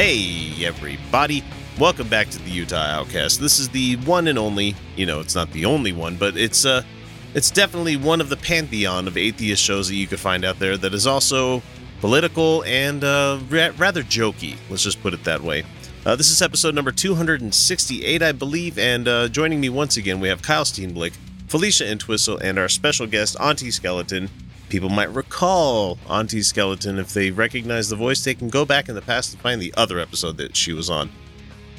Hey, everybody. Welcome back to the Utah Outcast. This is the one and only, you know, it's not the only one, but it's uh it's definitely one of the pantheon of atheist shows that you could find out there that is also political and uh, ra- rather jokey. Let's just put it that way. Uh, this is episode number 268, I believe, and uh, joining me once again, we have Kyle Steenblick, Felicia Entwistle, and our special guest, Auntie Skeleton. People might recall Auntie Skeleton if they recognize the voice. They can go back in the past and find the other episode that she was on.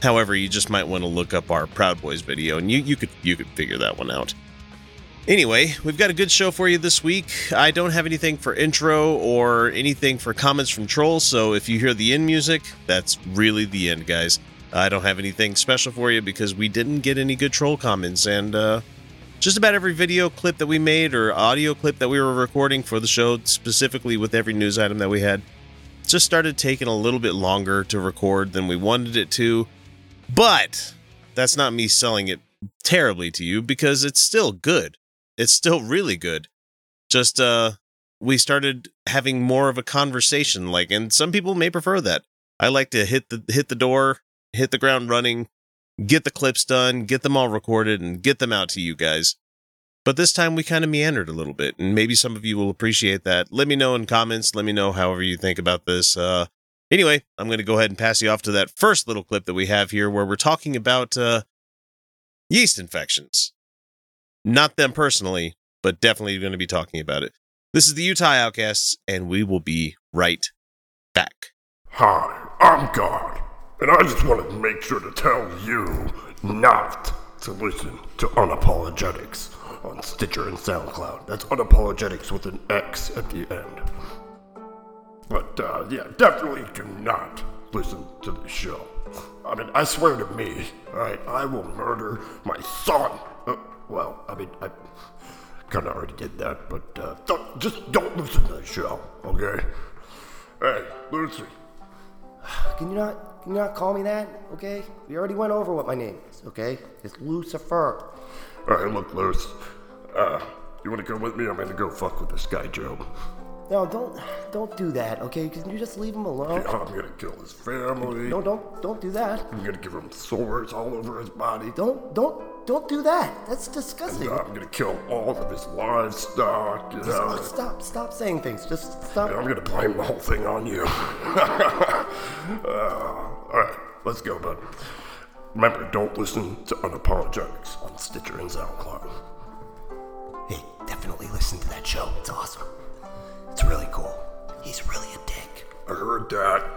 However, you just might want to look up our Proud Boys video, and you, you could you could figure that one out. Anyway, we've got a good show for you this week. I don't have anything for intro or anything for comments from trolls, so if you hear the end music, that's really the end, guys. I don't have anything special for you because we didn't get any good troll comments, and uh, just about every video clip that we made or audio clip that we were recording for the show, specifically with every news item that we had, just started taking a little bit longer to record than we wanted it to. But that's not me selling it terribly to you because it's still good. It's still really good. Just uh we started having more of a conversation like and some people may prefer that. I like to hit the hit the door, hit the ground running, get the clips done, get them all recorded and get them out to you guys. But this time we kind of meandered a little bit and maybe some of you will appreciate that. Let me know in comments, let me know however you think about this. Uh anyway, I'm going to go ahead and pass you off to that first little clip that we have here where we're talking about uh yeast infections. Not them personally, but definitely going to be talking about it. This is the Utah Outcasts, and we will be right back. Hi, I'm God, and I just wanted to make sure to tell you not to listen to Unapologetix on Stitcher and SoundCloud. That's Unapologetix with an X at the end. But uh, yeah, definitely do not listen to the show. I mean, I swear to me, alright, I will murder my son. Uh, well, I mean, I kind of already did that, but uh, just don't listen to the show, okay? Hey, Lucy. Can you not can you not call me that? Okay? We already went over what my name is, okay? It's Lucifer. Alright, look, Luce. Uh, you wanna come with me? I'm gonna go fuck with this guy, Joe. No, don't don't do that, okay? Can you just leave him alone? Yeah, I'm gonna kill his family. No, don't don't do that. I'm gonna give him sores all over his body. Don't don't don't do that. That's disgusting. I'm gonna kill all of his livestock. You Just know? stop stop saying things. Just stop. I'm gonna blame the whole thing on you. uh, all right, let's go, bud. Remember, don't listen to Unapologetix on Stitcher and SoundCloud. Hey, definitely listen to that show. It's awesome. It's really cool. He's really a dick. I heard that.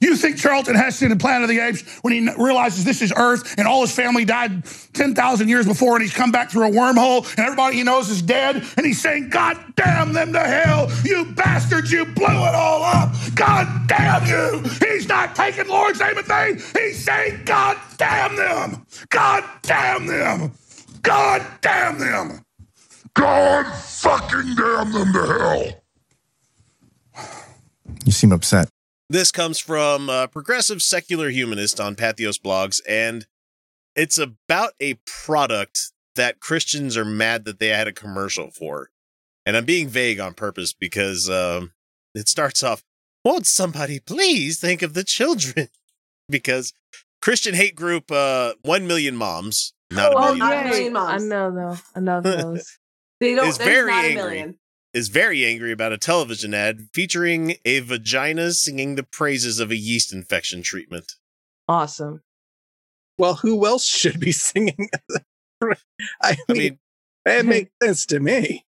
You think Charlton Heston in Planet of the Apes, when he realizes this is Earth and all his family died 10,000 years before and he's come back through a wormhole and everybody he knows is dead and he's saying, God damn them to hell, you bastards, you blew it all up. God damn you. He's not taking Lord's name in vain. He's saying, God damn them. God damn them. God damn them. God fucking damn them to hell! You seem upset. This comes from a progressive secular humanist on Pathos blogs, and it's about a product that Christians are mad that they had a commercial for. And I'm being vague on purpose because um, it starts off, Won't somebody please think of the children? because Christian hate group, uh, 1 million moms, not Oh, a million yeah. moms, million moms. I know though. I know those. They don't. Is There's very not angry. a million. Is very angry about a television ad featuring a vagina singing the praises of a yeast infection treatment. Awesome. Well, who else should be singing? I I mean, that makes sense to me.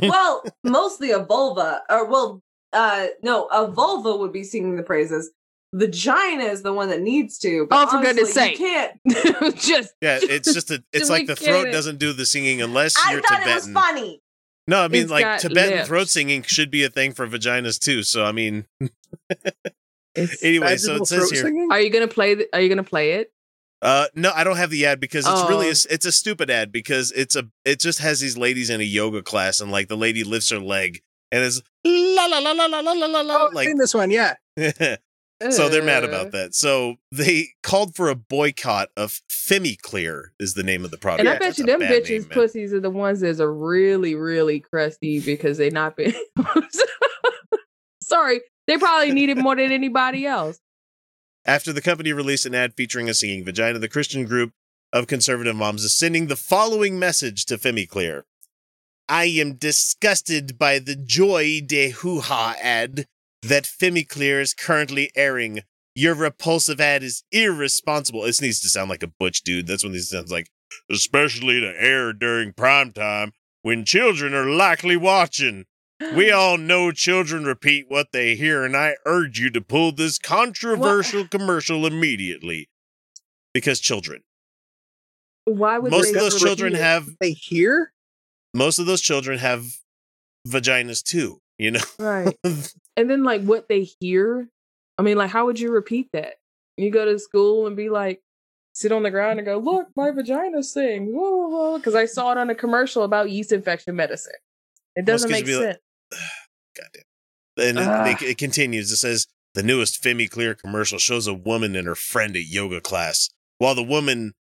well, mostly a vulva, or well, uh, no, a vulva would be singing the praises. Vagina is the one that needs to. But Oh, for goodness sake. you can't. Just yeah, it's just a, it's like the throat it. doesn't do the singing unless I you're thought Tibetan. it was funny. No, I mean It's like Tibetan lips. throat singing should be a thing for vaginas too. So I mean, it's, anyway, so it says here. singing? are you gonna play? The, are you gonna play it? Uh, no, I don't have the ad because it's really Oh. a, s- it's a stupid ad because it's a it just has these ladies in a yoga class and like the lady lifts her leg and it's la la la la la la la la la Oh, I've like seen this one, yeah. so they're mad Uh, about that. So they called for a boycott of FemiClear is the name of the product. And I bet That's you them bitches name, pussies are the ones that are really, really crusty because they not been. Sorry, they probably need it more than anybody else. After the company released an ad featuring a singing vagina, the Christian group of conservative moms is sending the following message to FemiClear. I am disgusted by the Joy de Hoo-Ha ad that FemiClear is currently airing. Your repulsive ad is irresponsible. This needs to sound like a butch dude. That's when this sounds like, especially to air during prime time when children are likely watching. We all know children repeat what they hear, and I urge you to pull this controversial commercial immediately. Because children. Why would Most of those children have They hear? most of those children have vaginas too, you know? right, and then like what they hear. I mean, like how would you repeat that? You go to school and be like, sit on the ground and go, "Look, my vagina sings," because I saw it on a commercial about yeast infection medicine. It doesn't make be like, sense. Goddamn. And it, Ugh. it continues. It says the newest FemiClear commercial shows a woman and her friend at yoga class. While the woman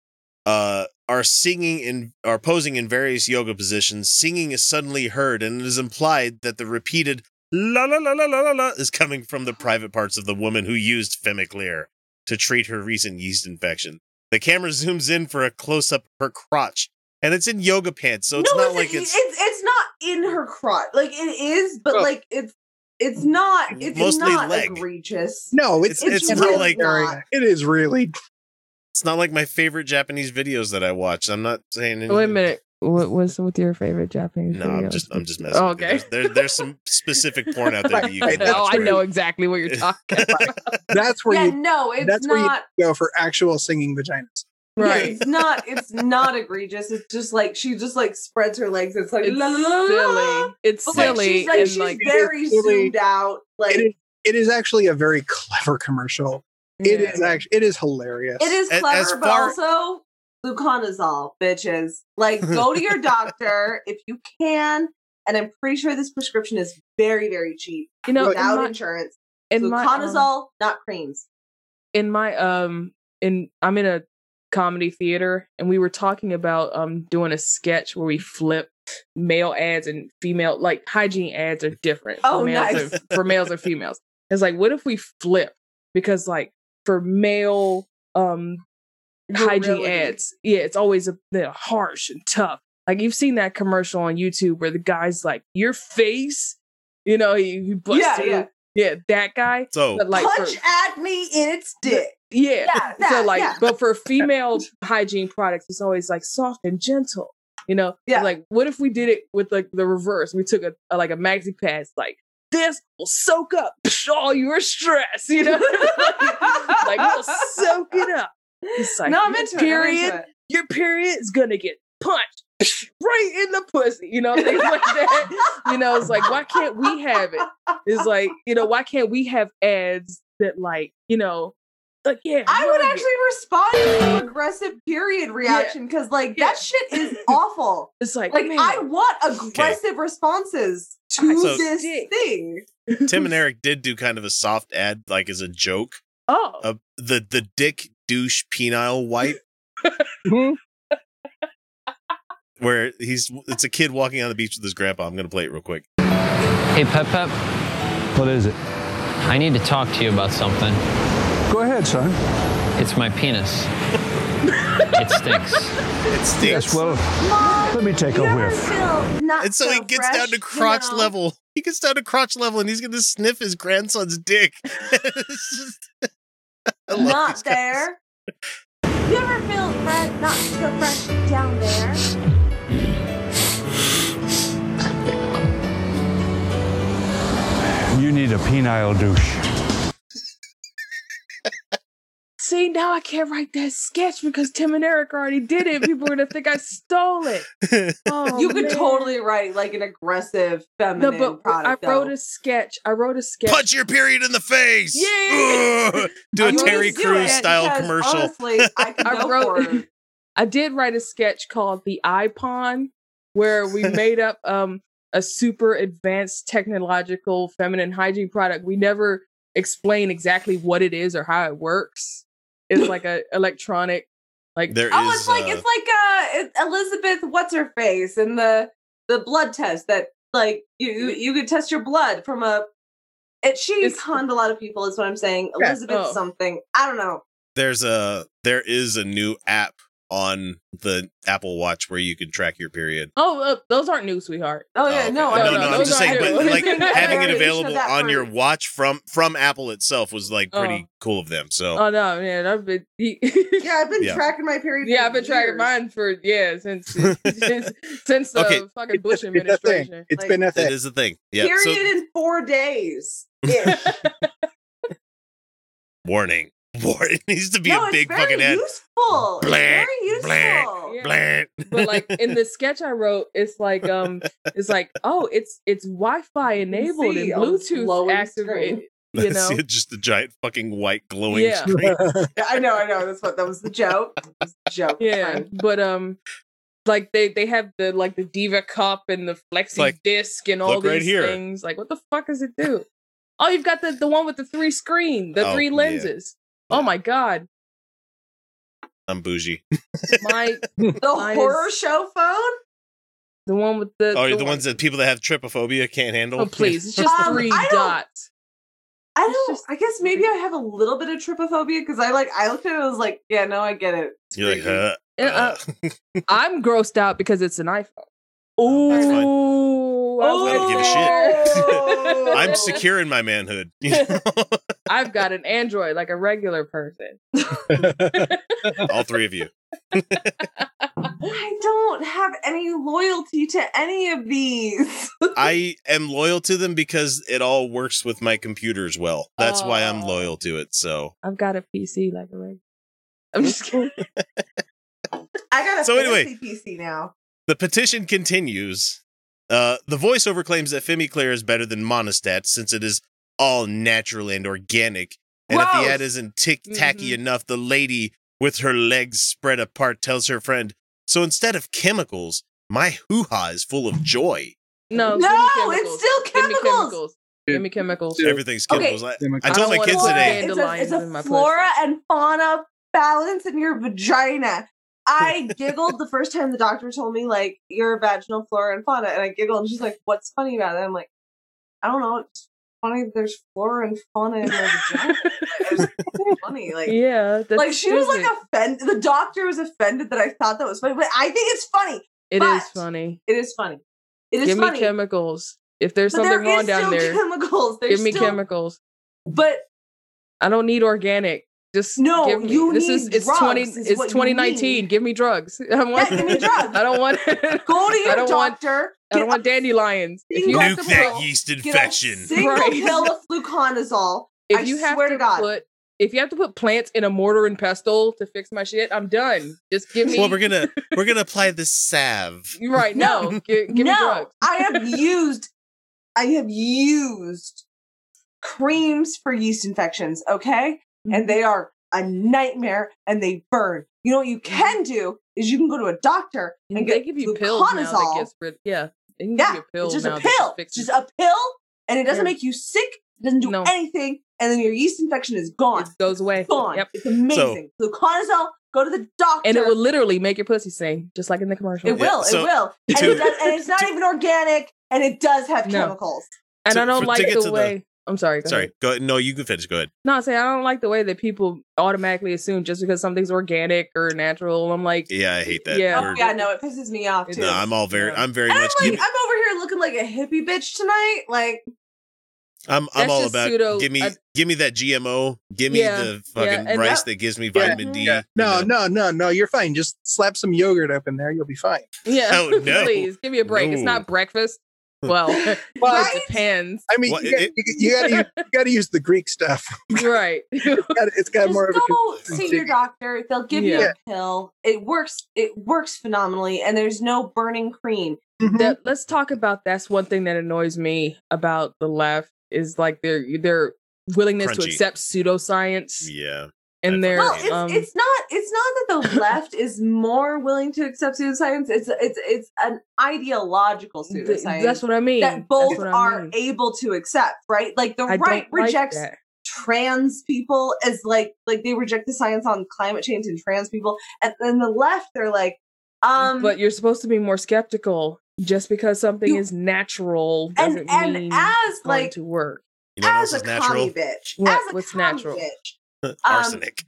uh, are singing and are posing in various yoga positions, singing is suddenly heard, and it is implied that the repeated la la la la la la la is coming from the private parts of the woman who used FemiClear to treat her recent yeast infection. The camera zooms in for a close up of her crotch, and it's in yoga pants, so it's no, not like it's, it's it's it's not in her crotch. Like it is, but Oh. like it's it's not it's Mostly not leg. egregious. No, it's It's- it's, it's really not like- area. It is really It's not like my favorite Japanese videos that I watch. I'm not saying. Wait a minute. What was with your favorite Japanese? No, I'm just I'm just messing. Oh, with you. okay. There's, there's some specific porn out there that you can. oh, I know exactly what you're talking about. that's where yeah, you no, it's that's where not. you go for actual singing vaginas. Yeah, right. it's not. It's not egregious. It's just like she just like spreads her legs. It's like It's la, la, la, la, silly. It's But, like, silly. she's like and she's like, very silly. zoomed out. Like It is it is actually a very clever commercial. It yeah. is actually it is hilarious. It is A- clever, as but far- also fluconazole, bitches. Like, go to your doctor if you can. And I'm pretty sure this prescription is very, very cheap You know, in without my, insurance. in my, um, not creams. in my um in I'm in a comedy theater and we were talking about um doing a sketch where we flip male ads and female like hygiene ads are different Oh, for males nice. and, for males and females. It's like what if we flip because like for male um hygiene ads, yeah, it's always a they're harsh and tough. Like you've seen that commercial on YouTube where the guy's like, "Your face," you know, he, he busts Yeah, through- yeah. yeah, that guy. So But like for- Punch at me in its dick. yeah. Yeah, so like, yeah. but for female hygiene products, it's always like soft and gentle. You know, Yeah. Like, what if we did it with like the reverse? We took a, a like a maxi pads, like this will soak up all your stress. You know, like we'll soak it up. It's like no, I'm your into it. I'm period. into it. Your period is gonna get punched right in the pussy. You know, things like that. You know, it's like why can't we have it? It's like you know, why can't we have ads that like you know, like yeah, I would rub it. actually respond to the aggressive period reaction because, like, Yeah. that shit is awful. It's like, Like, man, I want aggressive responses to So- this Dick. thing. Tim and Eric did do kind of a soft ad, like as a joke. oh, Uh, the the dick douche penile wipe, hmm? where he's it's a kid walking on the beach with his grandpa. I'm gonna play it real quick. Hey, Pep Pep, What is it? I need to talk to you about something. Go ahead, son. It's my penis. It stinks. It stinks. Yes, well, let me take a whiff. and so, he gets down to crotch level. He gets down to crotch level, and he's gonna sniff his grandson's dick. Just- I love Not there. You ever feel fresh, not so fresh down there? You need a penile douche. See, now I can't write that sketch because Tim and Eric already did it. People are gonna think I stole it. Oh, you could man. totally write like an aggressive No, feminine but product. I wrote though. a sketch. I wrote a sketch. Punch your period in the face. Yeah. Do a I'm gonna Terry do Crews style because commercial. Honestly, I could I wrote- I did write a sketch called the iPon, where we made up um a super advanced technological feminine hygiene product. We never explain exactly what it is or how it works. It's like a electronic, like There Oh, is, it's like uh, it's like uh it- Elizabeth, what's her face, and the the blood test that like you you, you could test your blood from a. It she conned a lot of people, is what I'm saying. Yeah. Elizabeth Oh. something. I don't know. there's a there is a new app on the Apple Watch where you can track your period. oh, uh, those aren't new, sweetheart. Oh yeah, okay. no, no, I no, mean, no. I'm just saying, but like having it available on for- your watch from from Apple itself was like pretty Oh. cool of them. So Oh no, man, I've been Yeah, I've been Yeah. tracking my period. yeah, I've been tracking years. mine for yeah since since, since the Okay. fucking Bush administration. It's been a thing. administration. It's Like- been a thing. is the thing. Yeah. Period So in four days. Ish. Warning, warning needs to be no, a big very fucking ad. useful. It's Blah, very useful. blah, Yeah. Blah. but like in the sketch I wrote, it's like um, it's like oh, it's it's Wi-Fi enabled see and Bluetooth glowing activated. screen. You know, See, just a giant fucking white glowing Yeah. screen. Yeah, I know, I know. That's what that was the joke. Was the joke. yeah, Fine. but um, like they they have the like the Diva cup and the Flexi Like, disc and all these right here. things. Like, what the fuck does it do? Oh, you've got the the one with the three screen, the Oh, three yeah. lenses. Oh my god, I'm bougie. my The Mine horror is- show phone? the one with the Oh, the the one- ones that people that have trypophobia can't handle. Oh please, it's just Um, three I don't- dots. I It's don't. just- I guess maybe I have a little bit of trypophobia because I like. I looked at it. and I was like, yeah, no, I get it. It's You're like, creepy. huh? Uh, uh. I'm grossed out because it's an iPhone. Oh, That's fine. Ooh, I Oh, I don't give a shit. I'm secure in my manhood. you know? I've got an Android like a regular person. All three of you. I don't have any loyalty to any of these. I am loyal to them because it all works with my computers well. That's why I'm loyal to it. So I've got a PC like a regular. I'm just kidding. I got a So anyway. fancy PC now. the petition continues. Uh, the voiceover claims that Femiclear is better than Monistat since it is all natural and organic. And if the ad isn't tick tacky Mhm. enough, the lady with her legs spread apart tells her friend, So instead of chemicals, my hoo ha is full of joy. No, No, it's still Give me chemicals. chemicals. Give me chemicals. Yeah. Everything's Okay. chemicals. I, I I told don't my kids put today. It's a, it's a in my pussy. flora and fauna balance in your vagina. I giggled the first time the doctor told me like you're vaginal flora and fauna, and I giggled, and she's like, "What's funny about it?" I'm like, "I don't know. It's funny. that There's flora and fauna in my vagina. It's funny. Like, yeah, like she was like offended. The doctor was offended that I thought that was funny, but I think it's funny. It is but- funny. It is funny. It is funny. Give funny. me chemicals. If there's but something there wrong is down there, chemicals. There's give me still, chemicals. But I don't need organic. Just No, give me. you this need is it's drugs twenty. is It's what you 2019. Give me drugs. I want. Yeah, give me drugs. I don't want. go to I your don't want- doctor. I don't want dandelions. If you single have Nuke to that put, yeast infection. single Right. pill of fluconazole. if I you have to to God. put, if you have to put plants in a mortar and pestle to fix my shit, I'm done. Just give me. Well, we're gonna we're gonna apply this salve. right No. no. Give, give no, me drugs. I have used, I have used creams for yeast infections. Okay. And they are a nightmare and they burn. You know what you can do is you can go to a doctor and Mm-hmm. they get give you pills now that fluconazole. gets rid. Yeah, they can Yeah, give you a pill it's just now a pill. It's just a pill, and it doesn't make you sick. It doesn't do No. anything, and then your yeast infection is gone. It goes away. gone. Yep. It's amazing. So, Fluconazole. Go to the doctor. And it will literally make your pussy sing, just like in the commercial. It will. so it will. And, to- it does, and it's not even organic, and it does have No. chemicals. And to- I don't for- like the to the- way. I'm sorry. Go Sorry. ahead. Go No, you can finish. Go ahead. No, I say I don't like the way that people automatically assume just because something's organic or natural. I'm like, Yeah, I hate that. Yeah. Oh We're- yeah, no, it pisses me off too. No, I'm all very. I'm very and I'm much. like, I'm over here looking like a hippie bitch tonight. Like, I'm I'm That's all just about pseudo- give me uh, give me that GMO, give me Yeah, the fucking yeah, rice that- that gives me Yeah. vitamin D. Yeah. you No, know? no, no, no. You're fine. Just slap some yogurt up in there. You'll be fine. yeah, Oh, no. please give me a break. It's not breakfast. Well, Well, it depends. I mean, Well, you, got, it- you, you gotta use, you gotta use the Greek stuff. right. It's got, it's got just more of a go con- see your doctor. They'll give you a pill. It works. It works phenomenally, and there's no burning cream. Mhm. That- let's talk about that's one thing that annoys me about the left is like their their willingness to accept pseudoscience Yeah. And their Well, it's, um, it's not. It's not that the left is more willing to accept pseudoscience. It's it's it's an ideological th- pseudoscience that's what I mean. that both what I are mean. able to accept. Right? Like the I right don't like rejects trans people as like like they reject the science on climate change and trans people, and then the left they're like, um, but you're supposed to be more skeptical just because something You- is natural and doesn't and mean as it's going like to work. You know as a is natural? commie bitch, What- as a what's commie natural? bitch. Arsenic.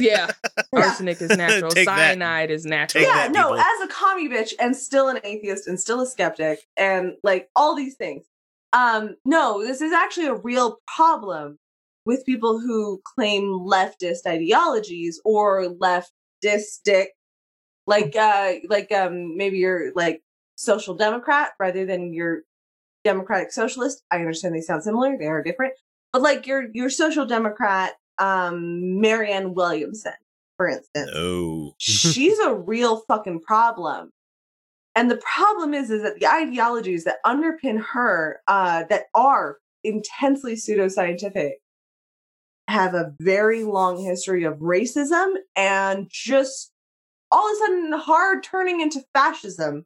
Yeah, Yeah. arsenic is natural. Take. Cyanide is natural. Take yeah, that, no, people. as a commie bitch and still an atheist and still a skeptic and like all these things. Um, no, this is actually a real problem with people who claim leftist ideologies or leftistic, like uh, like um, maybe you're like social democrat rather than your democratic socialist. I understand they sound similar; they are different. But like your your social democrat, um, Marianne Williamson, for instance Oh. she's a real fucking problem. And the problem is, is that the ideologies that underpin her, uh, that are intensely pseudoscientific, have a very long history of racism and just all of a sudden hard turning into fascism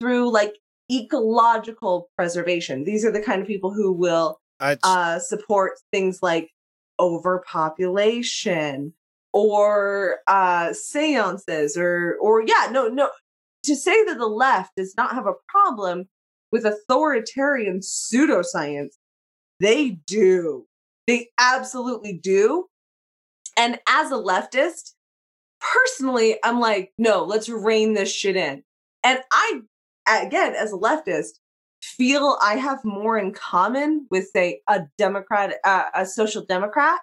through like ecological preservation. These are the kind of people who will I, uh, support things like overpopulation or uh, seances or or yeah no no to say that the left does not have a problem with authoritarian pseudoscience they do. They absolutely do. And as a leftist personally i'm like no let's rein this shit in. And i again as a leftist feel I have more in common with, say, a Democrat, uh, a social democrat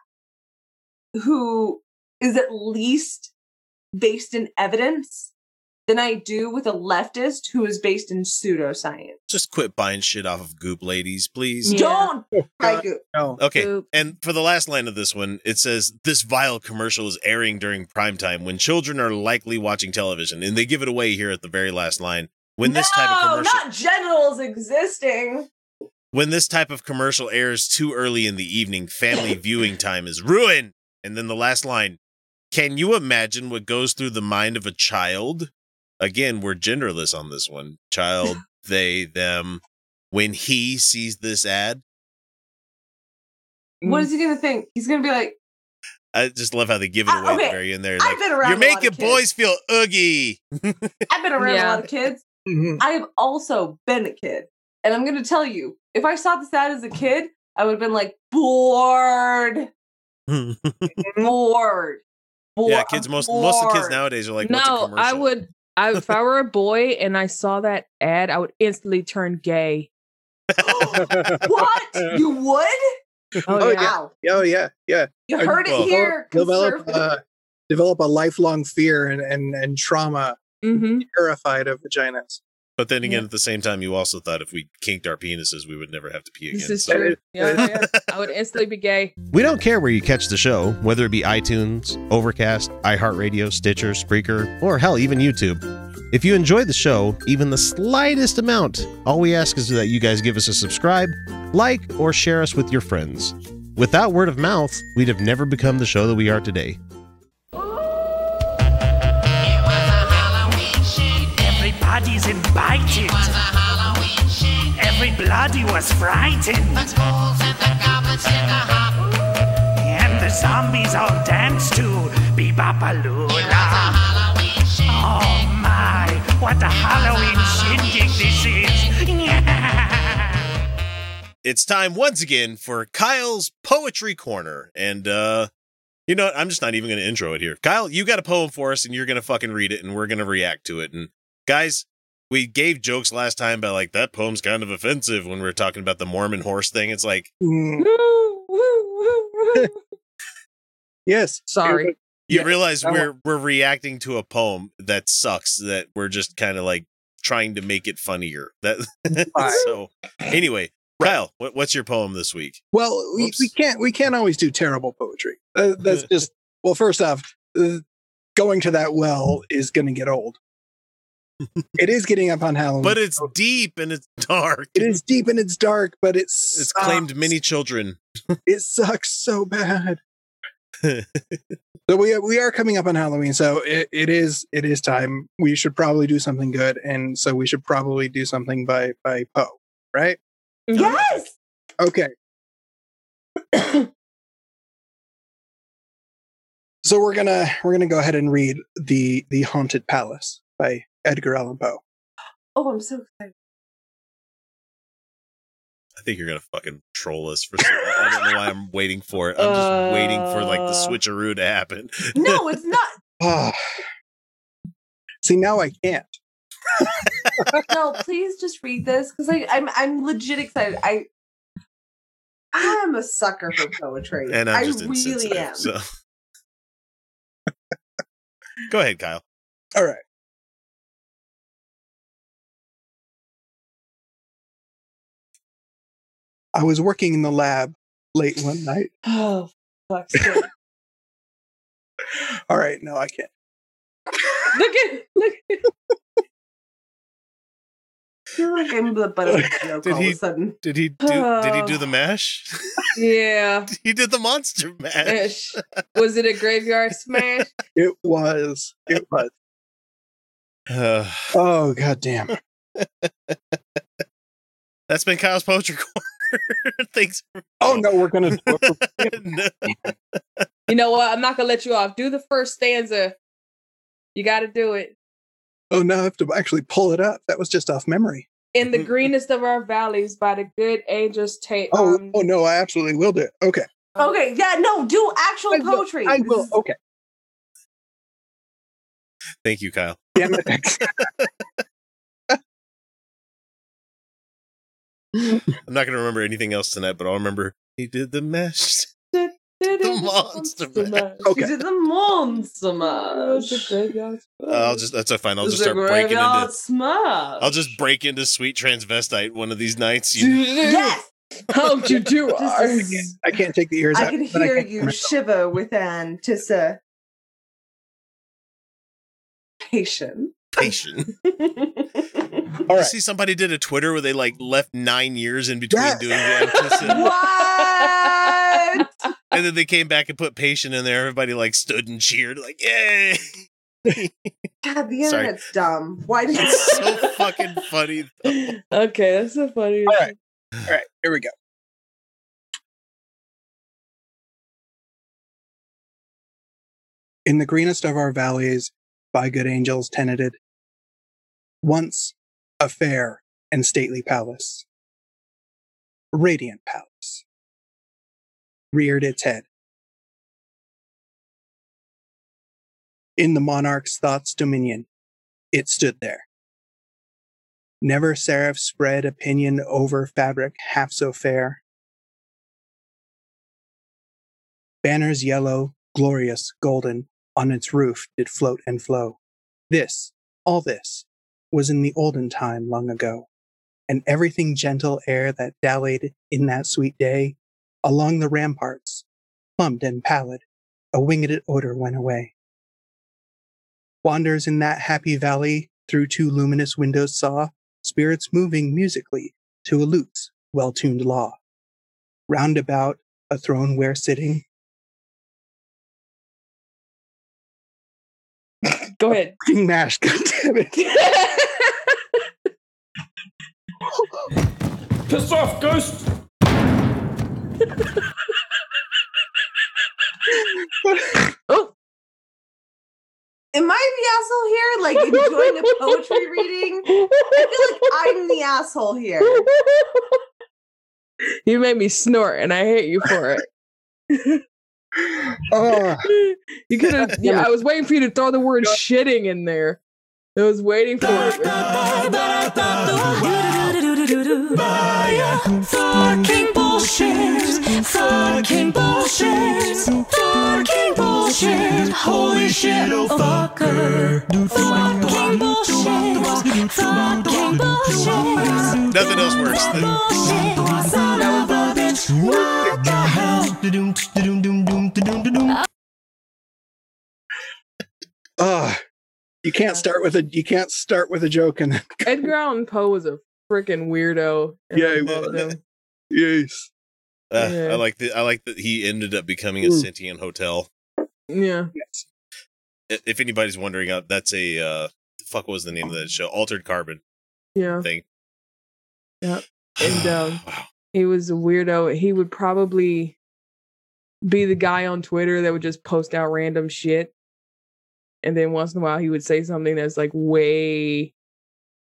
who is at least based in evidence than I do with a leftist who is based in pseudoscience. just quit buying shit off of Goop, ladies, please. Yeah. Don't try God, no. Okay, Goop. and for the last line of this one, it says this vile commercial is airing during prime time when children are likely watching television, and they give it away here at the very last line. When this type of no, commercial not genitals existing. when this type of commercial airs too early in the evening, family viewing time is ruined. And then the last line, can you imagine what goes through the mind of a child? Again, we're genderless on this one. Child, they, them. When he sees this ad, What mm. is he gonna think? He's gonna be like, I just love how they give it away at okay, the very end there. I've Like, been around You're a lot making of kids." boys feel oogie. I've been around Yeah. a lot of kids. Mhm. I have also been a kid. And I'm gonna tell you, if I saw this ad as a kid, I would have been like bored. Bored. Bored. yeah, kids. Most most of the kids nowadays are like, what's a no, commercial? I would. I, if I were a boy and I saw that ad, I would instantly turn gay. what? You would? Oh, Oh, yeah. Wow. Oh yeah, yeah. You heard it well, here. Develop uh, develop a lifelong fear and and, and trauma, Mm-hmm. terrified of vaginas. But then again, Yeah. at the same time, you also thought if we kinked our penises, we would never have to pee again. This is so- true. Yeah, yeah. I would instantly be gay. We don't care where you catch the show, whether it be iTunes, Overcast, iHeartRadio, Stitcher, Spreaker, or hell, even YouTube. If you enjoy the show, even the slightest amount, all we ask is that you guys give us a subscribe, like, or share us with your friends. Without word of mouth, we'd have never become the show that we are today. Everybody's invited. Everybody was frightened. And the zombies all dance to Bebopalula. Oh my, what a Halloween shindig this is. it's time once again for Kyle's Poetry Corner. And, uh, you know what? I'm just not even going to intro it here. Kyle, you got a poem for us and you're going to fucking read it and we're going to react to it. And, guys, we gave jokes last time about like that poem's kind of offensive when we were talking about the Mormon horse thing. It's like, yes. Sorry. you Yeah, realize we're we're reacting to a poem that sucks that we're just kind of like trying to make it funnier that so anyway kyle what, what's your poem this week Well, we, we can't we can't always do terrible poetry. Uh, that's just well. First off, uh, going to that well is going to get old. It is getting up on Halloween, but it's deep and it's dark it is deep and it's dark, but it's it's claimed many children It sucks so bad. So we we are coming up on Halloween, so it, it is it is time. We should probably do something good, and so we should probably do something by by Poe, right? Yes. Okay. so we're gonna we're gonna go ahead and read the the Haunted Palace by Edgar Allan Poe. Oh, I'm so excited. i think you're gonna fucking troll us for some, i don't know why i'm waiting for it i'm just waiting for like the Uh. switcheroo to happen No, it's not. Ah. See now I can't. No, please just read this because I'm I'm legit excited. I I'm a sucker for poetry. and i'm I just really am. so go ahead kyle All right. I was working in the lab late one night. Oh, fuck. All right, no, I can't. look at look. At, I feel like I'm the butt of a joke Did all he- of a sudden. did he do did he do the mash yeah. he did the monster mash Ish. Was it a graveyard smash? It was. It was. Uh, Oh god damn. that's been kyle's poetry corner thanks for Oh no, we're gonna. No. You know what? I'm not gonna let you off. Do the first stanza. You got to do it. Oh no, I have to actually pull it up. That was just off memory. In the greenest of our valleys, by the good angels take. Oh, um, oh no, I absolutely will do it. Okay. Okay, yeah, no, do actual I will- poetry. I will. Okay. thank you kyle Damn it. I'm not gonna remember anything else tonight but i'll remember he did the mash the monster mash You okay. did the monster Oh, mash. the graveyard uh, i'll just that's fine i'll just a start breaking graveyard into smash. i'll just break into sweet transvestite one of these nights you Yes, How'd you do? Just Ar- as- I can't take the ears I out. can but hear can't you shiver with anticipation. Patient. Patient All You right. see somebody did a twitter where they like left nine years in between Yeah. doing the what? and then they came back and put patient in there everybody like stood and cheered like yay God, the Sorry. internet's dumb. Why did it's so fucking funny though. okay, that's so funny. All right. All right, here we go. In the greenest of our valleys, by good angels tenanted, once a fair and stately palace, radiant palace, reared its head. In the monarch's thoughts' dominion, it stood there. Never seraph spread opinion over fabric half so fair. Banners yellow, glorious, golden, on its roof did float and flow. This, all this, was in the olden time long ago, and everything gentle air that dallied in that sweet day, along the ramparts, plumbed and pallid, a winged odor went away. Wanders in that happy valley through two luminous windows saw spirits moving musically to a lute's well-tuned law. Round about a throne where sitting Go ahead. Mash, goddammit. Piss off, ghost! oh, Am I the asshole here? Like enjoying a poetry reading? I feel like I'm the asshole here. you made me snort, and I hate you for it. Oh, you could have. Yeah, I was waiting for you to throw the word shitting in there. I was waiting for it. Fucking bullshit. Fucking bullshit. Fucking bullshit. Holy shit, oh fucker. Fucking bullshit. Fucking bullshit. Nothing else works. Bullshit. Son of a bitch. What the hell? Ah, you can't start with a you can't start with a joke and Edgar Allan Poe was a freaking weirdo. Yeah, I he was. him. yes. Uh, Yeah. I like that. I like that he ended up becoming a Ooh. sentient hotel. Yeah. Yes. If anybody's wondering, uh, that's a uh, fuck. What was the name of that show? Altered Carbon Yeah. thing. Yeah. And um, wow. he was a weirdo. He would probably be the guy on Twitter that would just post out random shit. And then once in a while he would say something that's like way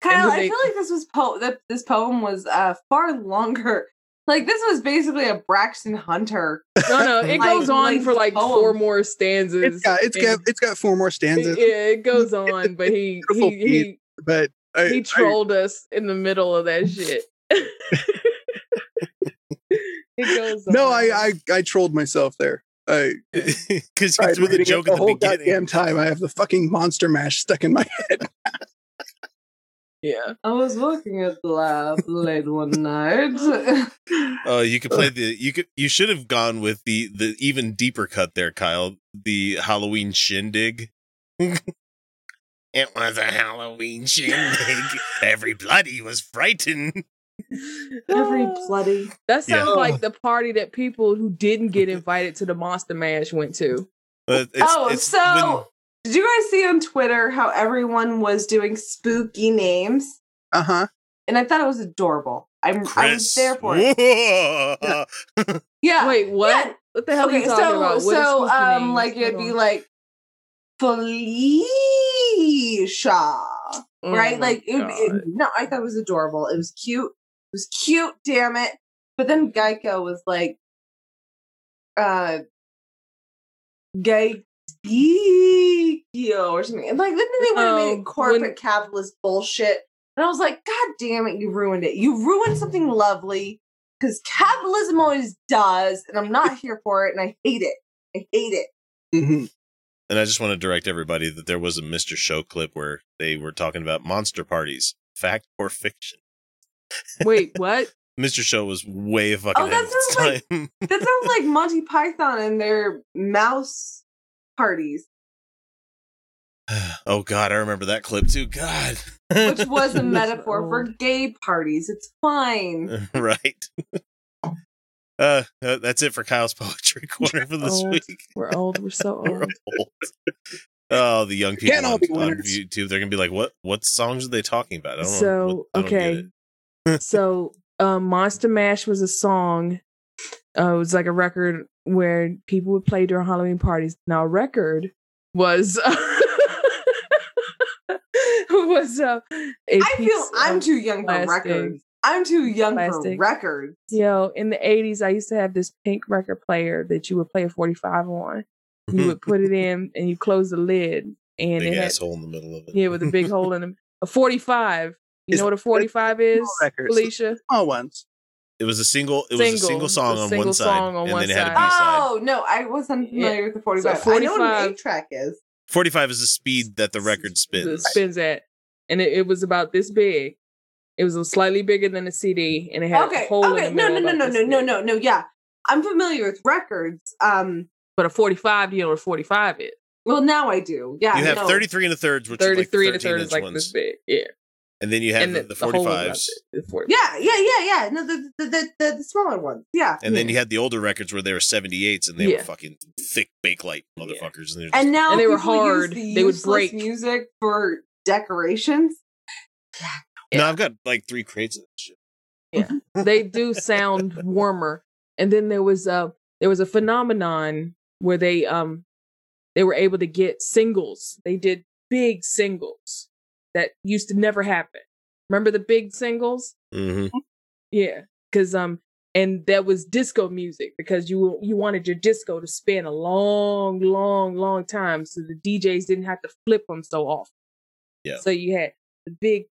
Kyle, then I feel like this was po- that this poem was uh far longer. Like this was basically a Braxton Hunter. No, no, it Like- goes on like for like poem. four more stanzas. It's got it's got it's got four more stanzas. Yeah, it goes on, but he beautiful he he, But I, he I- trolled us in the middle of that shit. it goes no, on. I, I I trolled myself there. I Because he tried threw the reading it joke the at the whole beginning. goddamn time. I have the fucking monster mash stuck in my head. Yeah. I was working at the lab late one night. Oh, you could play the. You could. You should have gone with the the even deeper cut there, Kyle. The Halloween shindig. it was a Halloween shindig. Everybody was frightened. Every bloody. That Yeah. sounds like the party that people who didn't get invited to the Monster Mash went to. But it's, oh, it's so did you guys see on Twitter how everyone was doing spooky names? Uh huh. And I thought it was adorable. I'm I was there for it. Whoa. Yeah. Wait, what? Yeah. What the hell are you talking so about? What is so um names? like it'd be like Felicia. Oh right? Like it, it, no, I thought it was adorable. It was cute. It was cute, damn it. But then Geico was like uh Geico or something. And like then they went and made Oh, it corporate when- capitalist bullshit. And I was like, God damn it, you ruined it. You ruined something lovely because capitalism always does, and I'm not here for it, and I hate it. I hate it. hmm And I just want to direct everybody that there was a Mr. Show clip where they were talking about monster parties, fact or fiction. Wait, what? Mr. Show was way fucking Oh, that of its sounds like- That sounds like Monty Python and their mouse parties, oh God, I remember that clip too. God, which was a metaphor for gay parties. It's fine. right. Uh, uh, that's it for Kyle's poetry corner for this Old. week. We're old. We're so We're old. old. Oh, the young people on, on. YouTube, they're gonna be like, "What? What songs are they talking about?" I don't. So What- I don't get okay, it. so um, Monster Mash was a song. Uh, it was like a record where people would play during Halloween parties. Now, record was was uh, a I feel piece I'm too young for plastic. records. I'm too young for records. You know, in the 80s, I used to have this pink record player that you would play a 45 on. You would put it in and you close the lid. And Big it had, asshole in the middle of it. yeah, with a big hole in it. A 45. You Is- know what a 45 is, records. Felicia? Small ones. It was a single. It was a Single. single song A on single one side, song on and one then it had a B side. side. Oh no, I wasn't familiar Yeah. with the 45. So I know what an 45 eight track is. Forty-five is the speed that the record It spins. spins at. And it, it was about this big. It was slightly bigger than a CD, and it had a Okay, hole okay, in the no, middle. no, no, about no, no, no, no, no. Yeah, I'm familiar with records. Um, But a 45, you know what a 45 is. well, now I do. Yeah, you have no. thirty-three and a thirds, which is like 33 and a third is like ones, this big. Yeah. And then you have and the, the hole forty-fives, the 45. Yeah, yeah, yeah, yeah. No, the the the, the, the smaller ones. Yeah. and then you had the older records where they were seventy-eights, and they Yeah. were fucking thick bakelite motherfuckers. And, they're just, And now And they were people use hard. the They would break. music for decorations. Yeah. No, I've got like three crates of that shit. Yeah. They do sound warmer. And then there was a there was a phenomenon where they um they were able to get singles. They did big singles that used to never happen. Remember the big singles? Mm-hmm. Yeah, because um and that was disco music because you you wanted your disco to span a long, long, long time, so the DJs didn't have to flip them so often. Yeah. So you had the big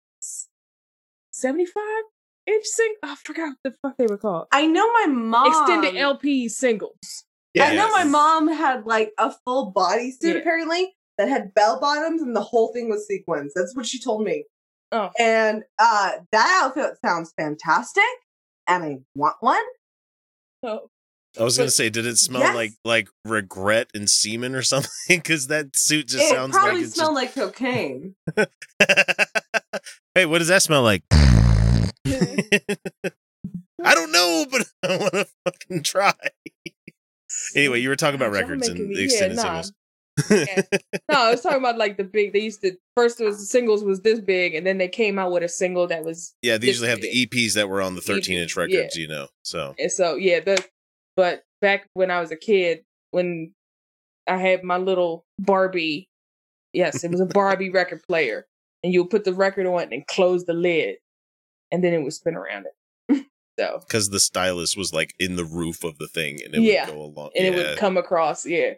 seventy-five inch sing. I forgot what the fuck they were called. I know my mom Extended LP singles. I know my mom had like a full bodysuit Yeah. apparently that had bell bottoms and the whole thing was sequins. That's what she told me. Oh. And uh that outfit sounds fantastic and I want one. Oh. I was gonna say, did it smell Yes. like like regret and semen or something? Because that suit just it sounds like It probably it's smelled like cocaine. Hey, what does that smell like? I don't know, but I want to fucking try. anyway, you were talking about records and making me- the yeah, extended nah. singles. No, I was talking about like the big. They used to first it was the singles was this big, and then they came out with a single that was Yeah, they usually have big. the EPs that were on the 13 inch yeah. records, you know. So And so yeah, the but back when I was a kid, when I had my little Barbie, yes, it was a Barbie record player, and you would put the record on and close the lid, and then it would spin around it. so because the stylus was like in the roof of the thing and it yeah, would go along. and it would come across, yeah,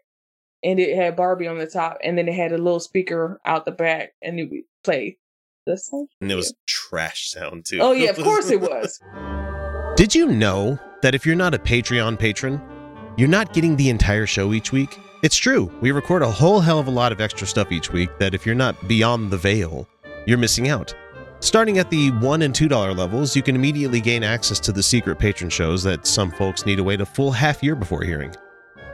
and it had Barbie on the top, and then it had a little speaker out the back, and it would play the song. and it was trash sound too. Oh yeah, of course it was. Did you know that if you're not a Patreon patron, you're not getting the entire show each week? It's true. We record a whole hell of a lot of extra stuff each week that if you're not beyond the veil, you're missing out. Starting at the $1 and $2 levels, you can immediately gain access to the secret patron shows that some folks need to wait a full half year before hearing.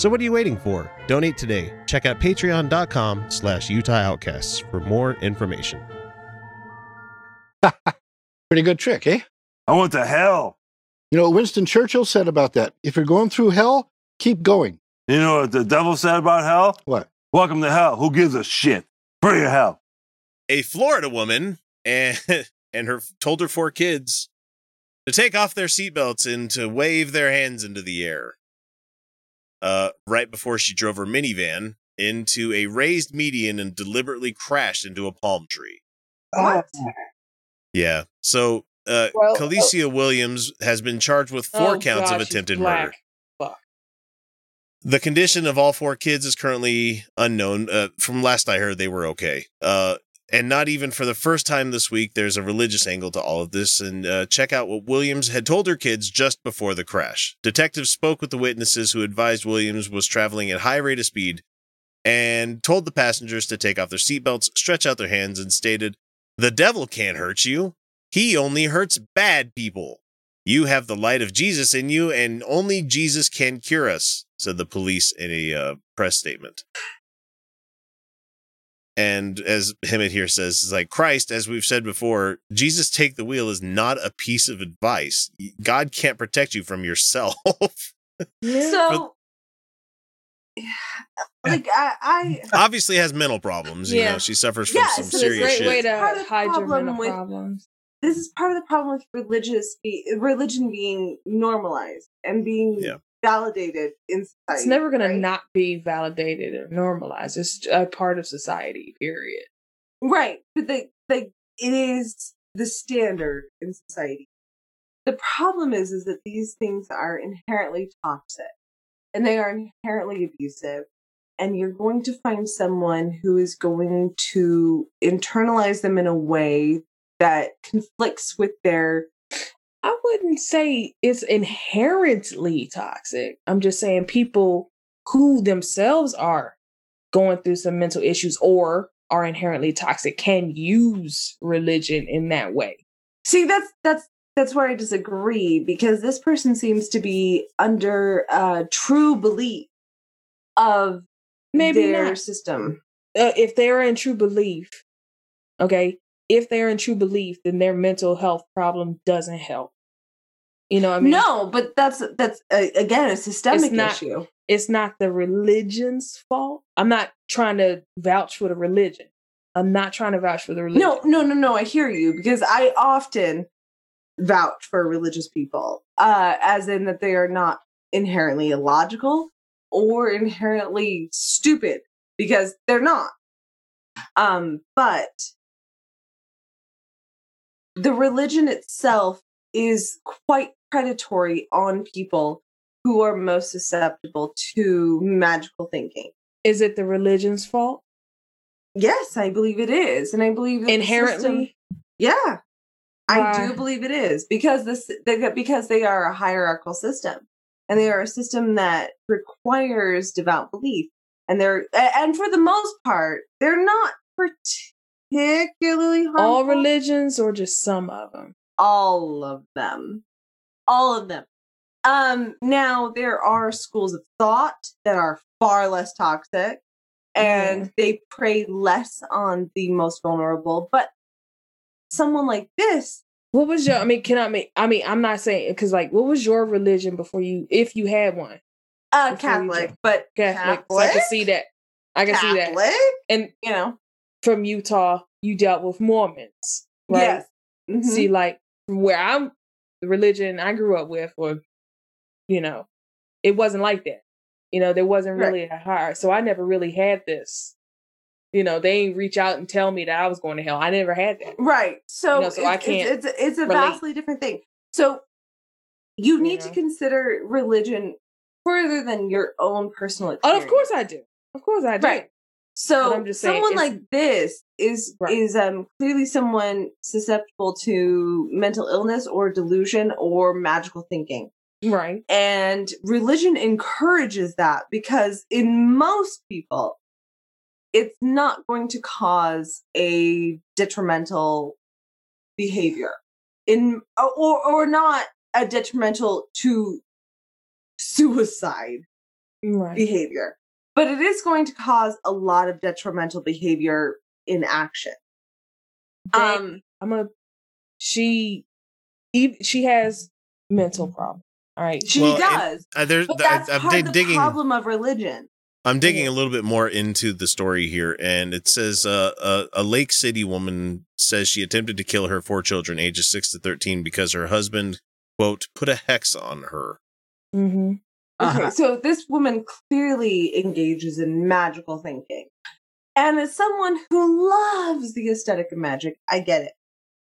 So what are you waiting for? Donate today. Check out patreon.com slash Utah Outcasts for more information. Pretty good trick, eh? I went to hell. You know what Winston Churchill said about that? If you're going through hell, keep going. You know what the devil said about hell? What? Welcome to hell. Who gives a shit? Free your hell. a Florida woman and and her told her four kids to take off their seatbelts and to wave their hands into the air. Uh, right before she drove her minivan into a raised median and deliberately crashed into a palm tree. What? Yeah. So, uh, Well, Calicia Williams has been charged with four Oh, counts God, of attempted murder. Fuck. The condition of all four kids is currently unknown. Uh, from last I heard, they were okay. Uh, and not even for the first time this week, there's a religious angle to all of this. And uh, check out what Williams had told her kids just before the crash. Detectives spoke with the witnesses who advised Williams was traveling at high rate of speed and told the passengers to take off their seatbelts, stretch out their hands, and stated, "The devil can't hurt you. He only hurts bad people." You have the light of Jesus in you, and only Jesus can cure us, said the police in a uh, press statement. And as Hemant here says, it's like Christ, as we've said before, Jesus take the wheel is not a piece of advice. God can't protect you from yourself. So like I, I Obviously has mental problems. You Yeah. know, she suffers from Yes, some it's a serious Great shit. way to Part of the hide your problem mental with- problems. this is part of the problem with religious be, religion being normalized and being Yeah. Validated in society. It's never going right? to not be validated or normalized. It's a part of society. Period. Right, but the the it is the standard in society. The problem is is that these things are inherently toxic and they are inherently abusive and you're going to find someone who is going to internalize them in a way that conflicts with their I wouldn't say it's inherently toxic. I'm just saying people who themselves are going through some mental issues or are inherently toxic can use religion in that way. See, that's that's that's where I disagree because this person seems to be under uh, true belief of Maybe their not. system. Uh, if they're in true belief, okay, if they're in true belief, then their mental health problem doesn't help. You know, what I mean, no, but that's that's uh, again a systemic it's not, issue. It's not the religion's fault. I'm not trying to vouch for the religion. I'm not trying to vouch for the religion. No, no, no, no. I hear you because I often vouch for religious people, uh, as in that they are not inherently illogical or inherently stupid because they're not. Um, but the religion itself is quite predatory on people who are most susceptible to magical thinking. Is it the religion's fault? Yes, I believe it is, and I believe Inherently? system- yeah, I do believe it is because this they, because they are a hierarchical system, and they are a system that requires devout belief, and they're and for the most part, they're not particularly harmful. All religions or just some of them? all of them all of them um now there are schools of thought that are far less toxic and they prey less on the most vulnerable but someone like this What was your? I mean, can I mean? I mean, I'm not saying because like, what was your religion before you, if you had one? uh catholic but Catholic. So I can see that. I can see that. And you know, from Utah, you dealt with Mormons, right? Yes. Mhm. See, like where I'm, the religion I grew up with, or you know, it wasn't like that. You know, there wasn't Right. really a hard. So I never really had this. You know, they ain't reach out and tell me that I was going to hell. I never had that. right so, You know, so I can't it's, it's, it's a relate. vastly different thing so you need to know? consider religion further than your own personal Oh, experience of course I do. Of course I do. Right. So But I'm just saying someone it's- like this is is um clearly someone susceptible to mental illness or delusion or magical thinking. Right. And religion encourages that because in most people it's not going to cause a detrimental behavior in or or not a detrimental to suicide Right. behavior but it is going to cause a lot of detrimental behavior in action um i'm a she ev- she has mental problems all right she Well, and, does uh, there's- but I- that's I'm part dig- of the digging- problem of religion I'm digging a little bit more into the story here, and it says uh, a, a Lake City woman says she attempted to kill her four children, ages six to thirteen, because her husband quote put a hex on her. mm-hmm. Okay, uh-huh. so this woman clearly engages in magical thinking. And as someone who loves the aesthetic of magic, I get it.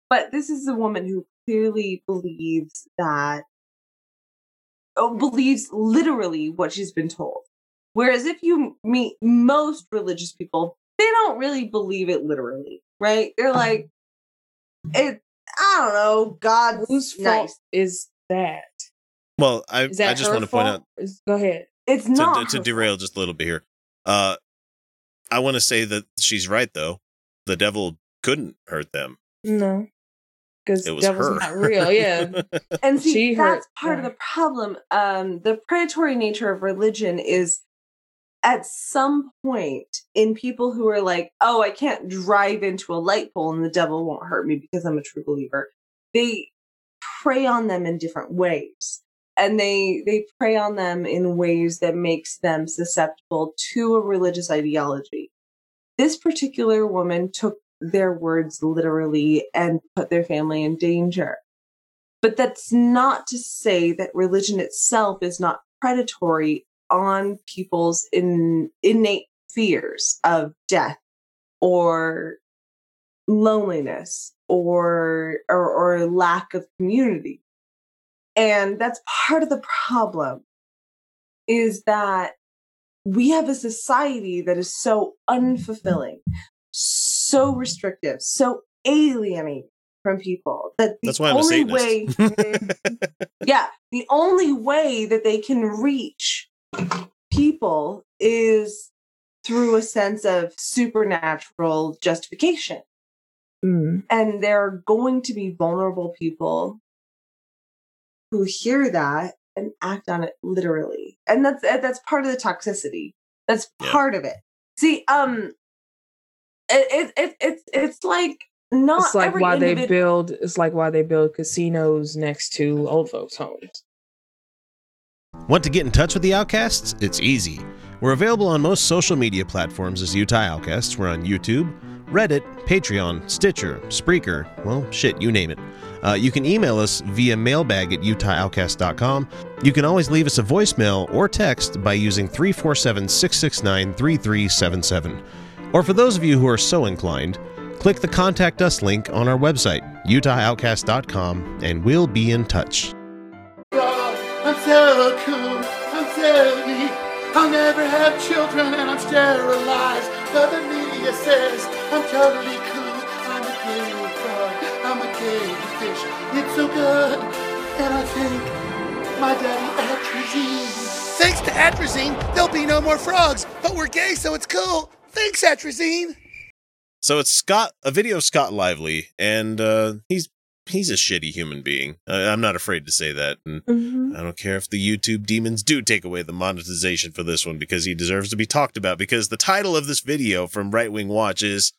But this is a woman who clearly believes that, oh, believes literally what she's been told. Whereas if you meet most religious people, they don't really believe it literally, right? They're uh-huh. like, it, I don't know, God's whose fault nice. is that Well, I I just want to point fault? out go ahead It's to, not. to her derail just a little bit here. Uh, I want to say that she's right though. The devil couldn't hurt them. no because It was devil's her. not real yeah and see She hurt that's part of the problem um the predatory nature of religion is at some point in people who are like oh i can't drive into a light pole and the devil won't hurt me because i'm a true believer they prey on them in different ways and they they prey on them in ways that makes them susceptible to a religious ideology this particular woman took their words literally and put their family in danger but that's not to say that religion itself is not predatory on people's in, innate fears of death or loneliness or, or or lack of community. And that's part of the problem is that we have a society that is so unfulfilling, so restrictive, so alienating from people that the That's why I'm a only Satanist. way yeah, the only way that they can reach people is through a sense of supernatural justification. Mm. And there are going to be vulnerable people who hear that and act on it literally. And that's that's part of the toxicity. That's Yeah. part of it. See, um it, it, it it's it's like Not it's like every why they individ- build. It's like why they build casinos next to old folks' homes. Want to get in touch with the Outcasts? It's easy. We're available on most social media platforms as Utah Outcasts. We're on YouTube, Reddit, Patreon, Stitcher, Spreaker, well, shit, you name it. Uh, you can email us via mailbag at utahoutcast.com. You can always leave us a voicemail or text by using 347 669 3377. Or for those of you who are so inclined, click the Contact Us link on our website, utahoutcast.com, and we'll be in touch. I'm so cool, I'm so neat. I'll never have children and I'm sterilized. But the media says I'm totally cool. I'm a gay frog, I'm a gay. It's so good. And I think my daddy atrazine. Thanks to atrazine, there'll be no more frogs. But we're gay, so it's cool. Thanks, atrazine. So it's Scott, a video of Scott Lively, and uh, he's he's a shitty human being. Uh, I'm not afraid to say that, and I don't care if the YouTube demons do take away the monetization for this one because he deserves to be talked about. Because the title of this video from Right Wing Watch is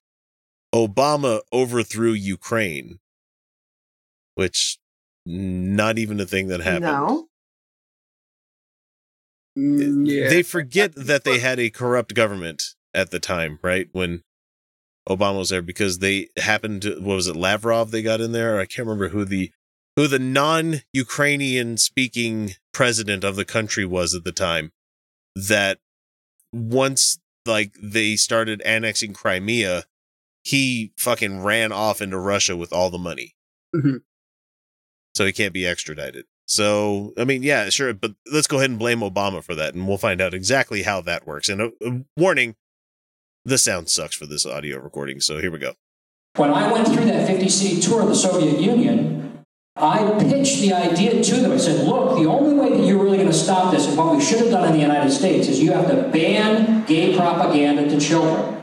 "Obama overthrew Ukraine," which not even a thing that happened. No. Yeah. They forget that they had a corrupt government at the time, right? When Obama was there, because they happened to what was it, Lavrov they got in there? I can't remember who the who the non-Ukrainian speaking president of the country was at the time. That once like they started annexing Crimea, he fucking ran off into Russia with all the money. Mhm. So he can't be extradited. So, I mean, yeah, sure, but let's go ahead and blame Obama for that, and we'll find out exactly how that works. And a, a warning the sound sucks for this audio recording, so here we go. When I went through that 50 city tour of the Soviet Union, I pitched the idea to them. I said, look, the only way that you're really going to stop this, and what we should have done in the United States, is you have to ban gay propaganda to children.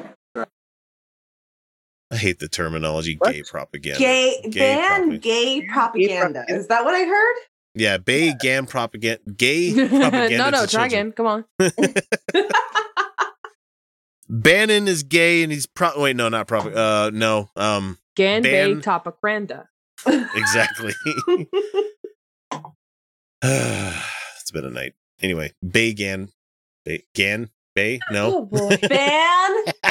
I hate the terminology gay propaganda. Gay, Gay ban gay propaganda. Is that what I heard? Yeah, bay gam propaganda. Gay propaganda. no, no, to try children. again. Come on. Bannon is gay and he's pro. Wait, no, not prop. Uh, no. Um, Gan ban- Bay Topacranda. exactly. it's been a night. Anyway, Bay Gan, Bay Gan Bay. No, Oh boy. Ban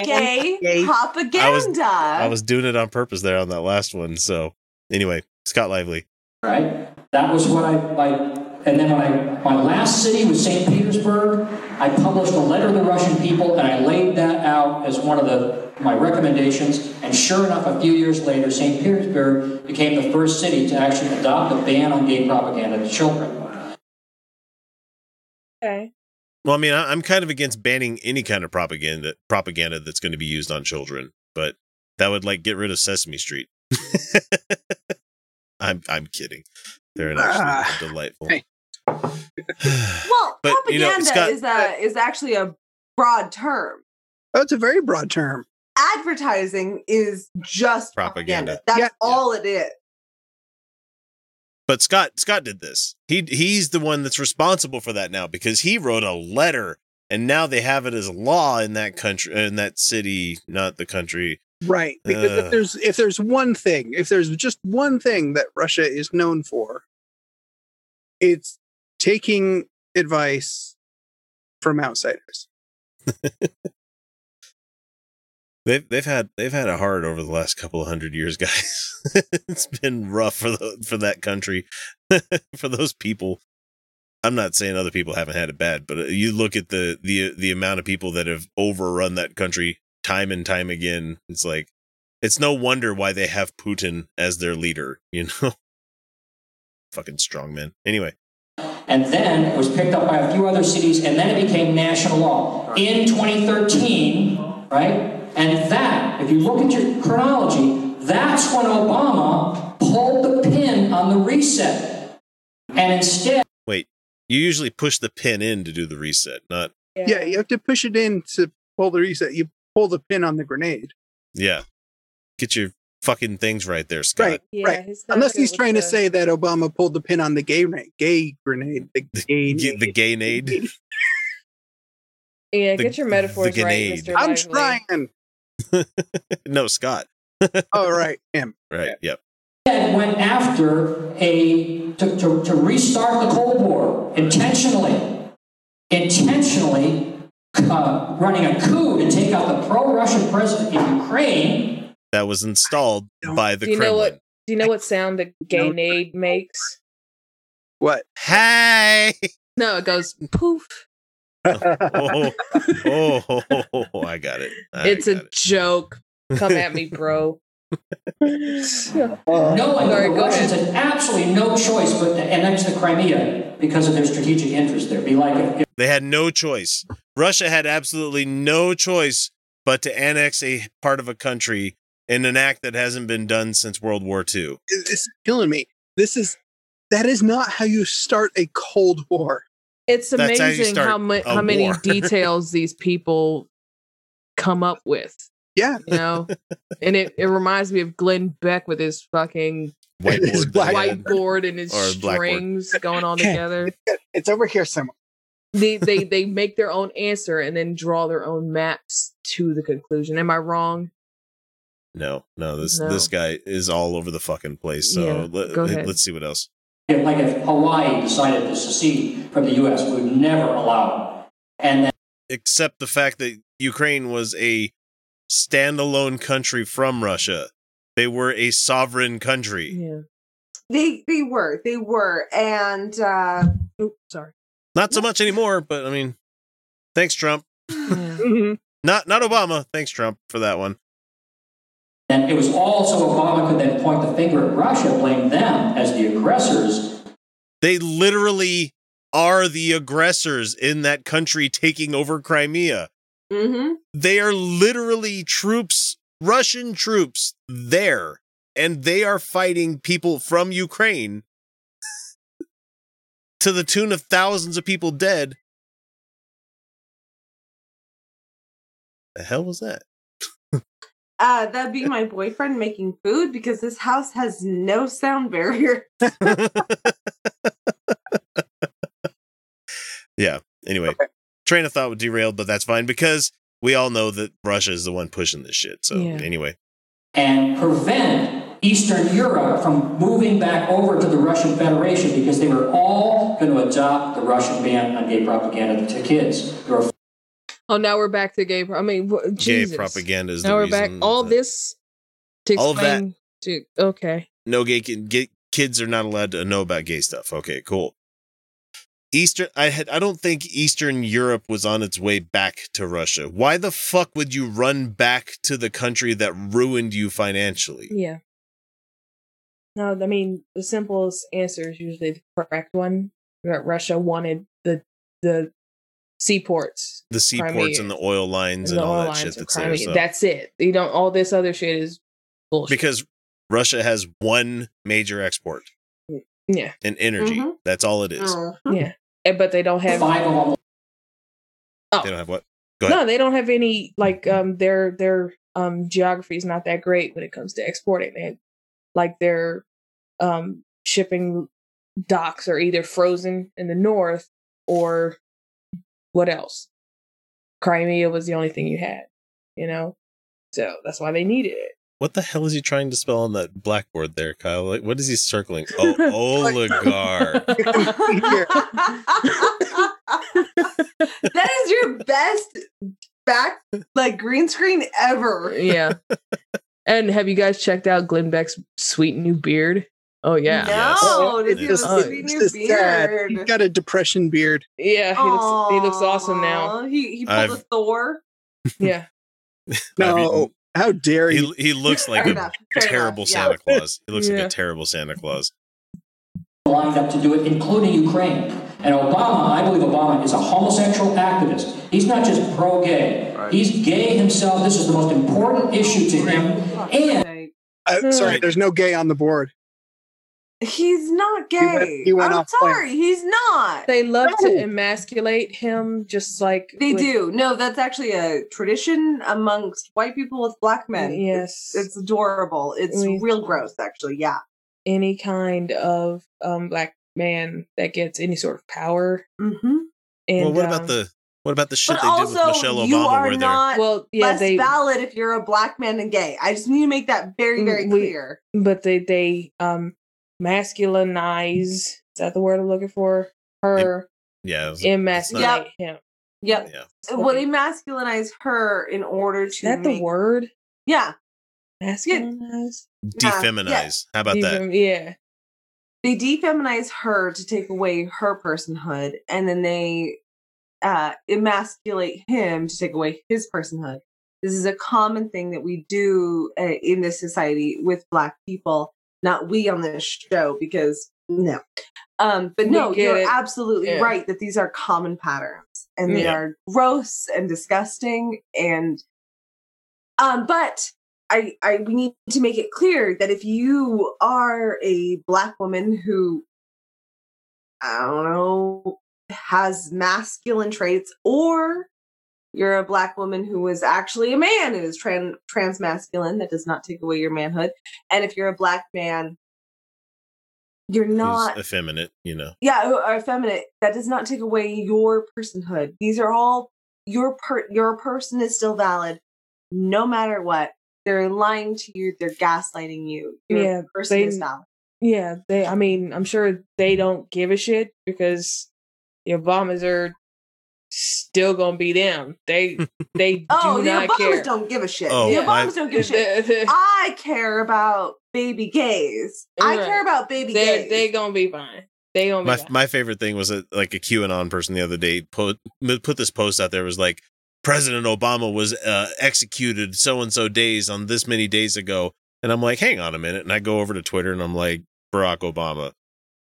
gay, propaganda. I was I was doing it on purpose there on that last one. So anyway, Scott Lively. right? That was what I, I and then when I, my last city was St. Petersburg, I published a letter to the Russian people and I laid that out as one of the, my recommendations. And sure enough, a few years later, St. Petersburg became the first city to actually adopt a ban on gay propaganda to children. Okay. Well, I mean, I, I'm kind of against banning any kind of propaganda propaganda that's going to be used on children, but that would like get rid of Sesame Street. I'm I'm kidding. They're actually Ah. delightful. Well, But, you know, propaganda Scott- is a is actually a broad term. Oh, it's a very broad term. Advertising is just Propaganda. propaganda. That's Yeah. all it is. But Scott Scott did this. He he's the one that's responsible for that now because he wrote a letter and now they have it as law in that country in that city, not the country. Right. Because Ugh. if uh. there's if there's one thing, if there's just one thing that Russia is known for, it's taking advice from outsiders. They've they've had they've had it hard over the last couple of hundred years, guys. it's been rough for the for that country, for those people. I'm not saying other people haven't had it bad, but uh, you look at the the the amount of people that have overrun that country time and time again. It's like it's no wonder why they have Putin as their leader. You know, fucking strongman. Anyway, And then it was picked up by a few other cities, and then it became national law in 2013, right? And that, if you look at your chronology, that's when Obama pulled the pin on the reset. And instead, wait. You usually push the pin in to do the reset, not Yeah. you have to push it in to pull the reset. You pull the pin on the grenade. yeah. Get your fucking things right there, Scott. Right. Yeah, right. he's Unless he's with trying to the- say that Obama pulled the pin on the gay grenade. Gay grenade. The gay. Get the gay nade. Yeah, The- get your metaphors the right, grenade. Mr. I'm Lively. trying. no, Scott. oh, right. Him. Right. Yep. and went after a to, to, to restart the Cold War intentionally, intentionally uh, running a coup to take out the pro-Russian president in Ukraine. That was installed by the do you know what? Do you know what sound a grenade makes? What? Hey! No, it goes poof. Oh, oh, oh, oh, I got it. I it's a got it. joke. Come at me, bro. no Sorry, that the go Russians had absolutely no choice but to annex the Crimea because of their strategic interest there. Be like if, if They had no choice. Russia had absolutely no choice but to annex a part of a country in an act that hasn't been done since World War II. It's killing me. This is that is not how you start a Cold War. It's That's how amazing start how ma- how many details these people come up with. Yeah. You know, and it, it reminds me of Glenn Beck with his fucking Whiteboard. he whiteboard and his Or blackboard. strings going all together. It's over here somewhere. They, they they make their own answer and then draw their own maps to the conclusion. Am I wrong? No, no, this No. this guy is all over the fucking place. So Yeah, let, go eh, ahead. us see what else. If, like if Hawaii decided to secede from the U.S., we would never allow it. And then Except the fact that Ukraine was a standalone country from Russia. They were a sovereign country. Yeah. They they were they were and uh Oops, sorry. Not so much anymore, but I mean, thanks Trump. Yeah. Not not Obama. Thanks Trump for that one. And it was all so Obama could then point the finger at Russia, blame them as the aggressors. They literally are the aggressors in that country taking over Crimea. mm-hmm. They are literally troops, Russian troops there, and they are fighting people from Ukraine to the tune of thousands of people dead. The hell was that? Uh that'd be my boyfriend making food because this house has no sound barrier. Yeah. Anyway, train of thought was derailed, but that's fine because we all know that Russia is the one pushing this shit. So Yeah. anyway, and prevent Eastern Europe from moving back over to the Russian Federation because they were all going to adopt the Russian ban on gay propaganda to kids. There were Oh, now we're back to gay. Pro- I mean, wh- gay propaganda is Now we're back. All that- this to All that- to okay. no gay kid, gay kids are not allowed to know about gay stuff. Okay, cool. Eastern I had I don't think Eastern Europe was on its way back to Russia. Why the fuck would you run back to the country that ruined you financially? Yeah. No, I mean the simplest answer is usually the correct one. Russia wanted the the seaports, The seaports Crimea, and the oil lines and and, the all that shit that's there. So. That's it. You don't. All this other shit is bullshit. because Russia has one major export yeah, And energy. Mhm. That's all it is. Mhm. yeah. And- But they don't have. five of them. They don't have what? Go ahead. No, they don't have any like um their their um geography is not that great when it comes to exporting. They like their um shipping docks are either frozen in the north or what else? Crimea was the only thing you had, you know? So that's why they needed it. What the hell is he trying to spell on that blackboard there, Kyle? Like, what is he circling? Oh, oligarch. that is your best back like green screen ever. Yeah. and have you guys checked out Glenn Beck's sweet new beard? Oh yeah. No, does he have Just- a sweet it's new just sad. beard? He's got a depression beard. Yeah, he looks he looks awesome now. He he pulled I've- a Thor. Yeah. No, how dare He, you? he looks like Fair a enough, fair terrible enough, yeah. Santa Claus. He looks like a terrible Santa Claus. lined up to do it, including Ukraine. And Obama, I believe Obama is a homosexual activist. He's not just pro-gay. He's gay himself. This is the most important issue to him. And Uh, sorry, there's no gay on the board. He's not He went- gay. he went I'm off plan. sorry, he's not. They love No. to emasculate him just like They with- do. No, that's actually a tradition amongst white people with black men. Yes. It's, it's adorable. It's We- real gross, actually. Yeah. any kind of um black man that gets any sort of power. Mm-hmm. And well, what um, about the What about the shit But they did with also, Michelle you Obama? are where they're not Well, yeah, less they- valid if you're a black man and gay. I just need to make that very, very Mm, we- clear. but they they um masculinize. Is that the word I'm looking for? Her yeah, it's- emasculate Yep. him. Yep. Yeah. Well, they masculinize her in order to. Is that the word? Yeah. Masculinize. Yeah, defeminize. How about that? Yeah. They defeminize her to take away her personhood, and then they uh, emasculate him to take away his personhood. This is a common thing that we do uh, in this society with Black people. Not we on this show, because no. Um, but no, you're it. absolutely Yeah. right that these are common patterns, and they Yeah. are gross and disgusting. And um, but I, I we need to make it clear that if you are a black woman who I don't know has masculine traits, or you're a black woman who is actually a man and is trans trans masculine, that does not take away your manhood. And if you're a black man, you're Who's not effeminate, you know. yeah or or effeminate that does not take away your personhood these are all your per your person is still valid no matter what they're lying to you they're gaslighting you your Yeah, person they- is valid Yeah, they. I mean, I'm sure they don't give a shit because the Obamas are still gonna be them. They they oh do the not obamas care. don't give a shit Oh, the my- obamas don't give a shit i care about baby gays i care about baby They're gays they gonna be fine. They gonna be My fine. my favorite thing was that like a QAnon person the other day put put this post out there was like President Obama was uh, executed so and so days on this many days ago, and I'm like, hang on a minute, and I go over to Twitter and I'm like Barack Obama,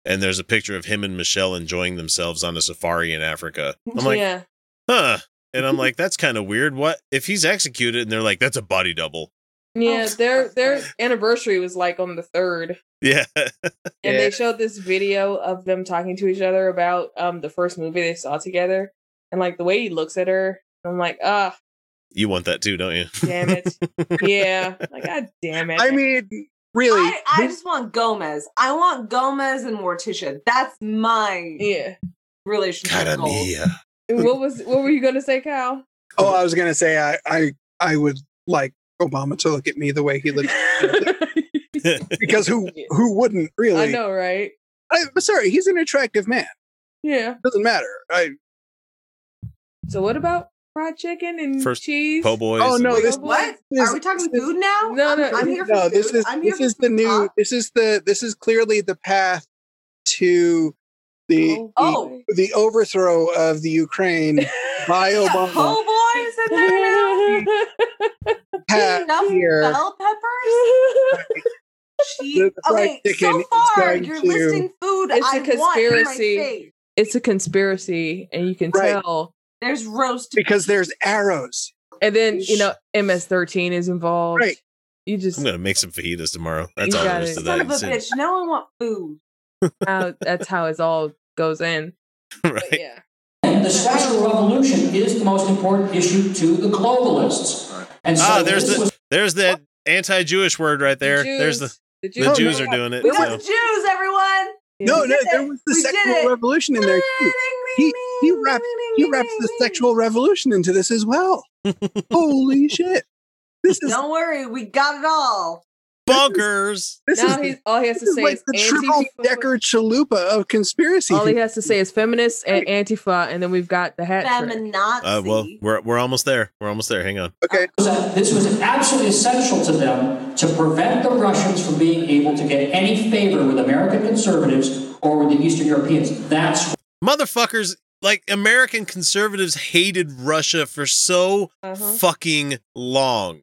and there's a picture of him and Michelle enjoying themselves on a safari in Africa. I'm like, yeah, huh, and I'm like, that's kind of weird. What if he's executed? And they're like, that's a body double. yeah. Oh, their their anniversary was like on the third, Yeah, and Yeah. they showed this video of them talking to each other about um the first movie they saw together, and like the way he looks at her. I'm like, ah, you want that too, don't you? damn it. yeah, like god damn it. I mean, really, I, I just want Gomez. I want Gomez and Morticia. That's my yeah. relationship Cara goal. mia. What was what were you gonna say, Kyle? oh, I was gonna say I I I would like Obama to look at me the way he looked because who who wouldn't really? I know, right? I, but sorry, he's an attractive man. Yeah. Doesn't matter. I So what about fried chicken and First cheese? Po' boys. oh no, this What? this- Are we talking this- food now? No, no, I'm, I'm here for no, food. this is I'm this is the food new. talk. This is the this is clearly the path to the Oh, Oh. the, the overthrow of the Ukraine by Obama. po' boys in there now. Pat Enough here. bell peppers. Cheese. The fried Okay, chicken so far going you're to- listing food It's a I want in my conspiracy. face. it's a conspiracy, and you can Right. tell. There's roast. because there's arrows. And then you know MS13 is involved. Right. You just I'm gonna make some fajitas tomorrow. That's all got there is it. to Son that. of a It's- bitch. Now I want food. how, that's how it all goes in. But right? yeah. And the sexual revolution is the most important issue to the globalists. And so Ah, there's the was there's that anti-Jewish word right there. Jews. There's the The the Jews, Jews no, are doing it. We got so. the Jews, everyone. No, no, did there was the We sexual revolution in there too. He he wraps he wraps the sexual revolution into this as well. Holy shit! This is Don't worry, we got it all. Bonkers. this Now is, he's all he has to is say like is the triple decker chalupa of conspiracy. All he has to say is feminists and Antifa, and then we've got the hat. Feminazi. Uh, well, we're we're almost there. We're almost there. Hang on. okay, this was absolutely essential to them to prevent the Russians from being able to get any favor with American conservatives or with the Eastern Europeans. That's Motherfuckers, like American conservatives hated Russia for so Uh-huh. fucking long.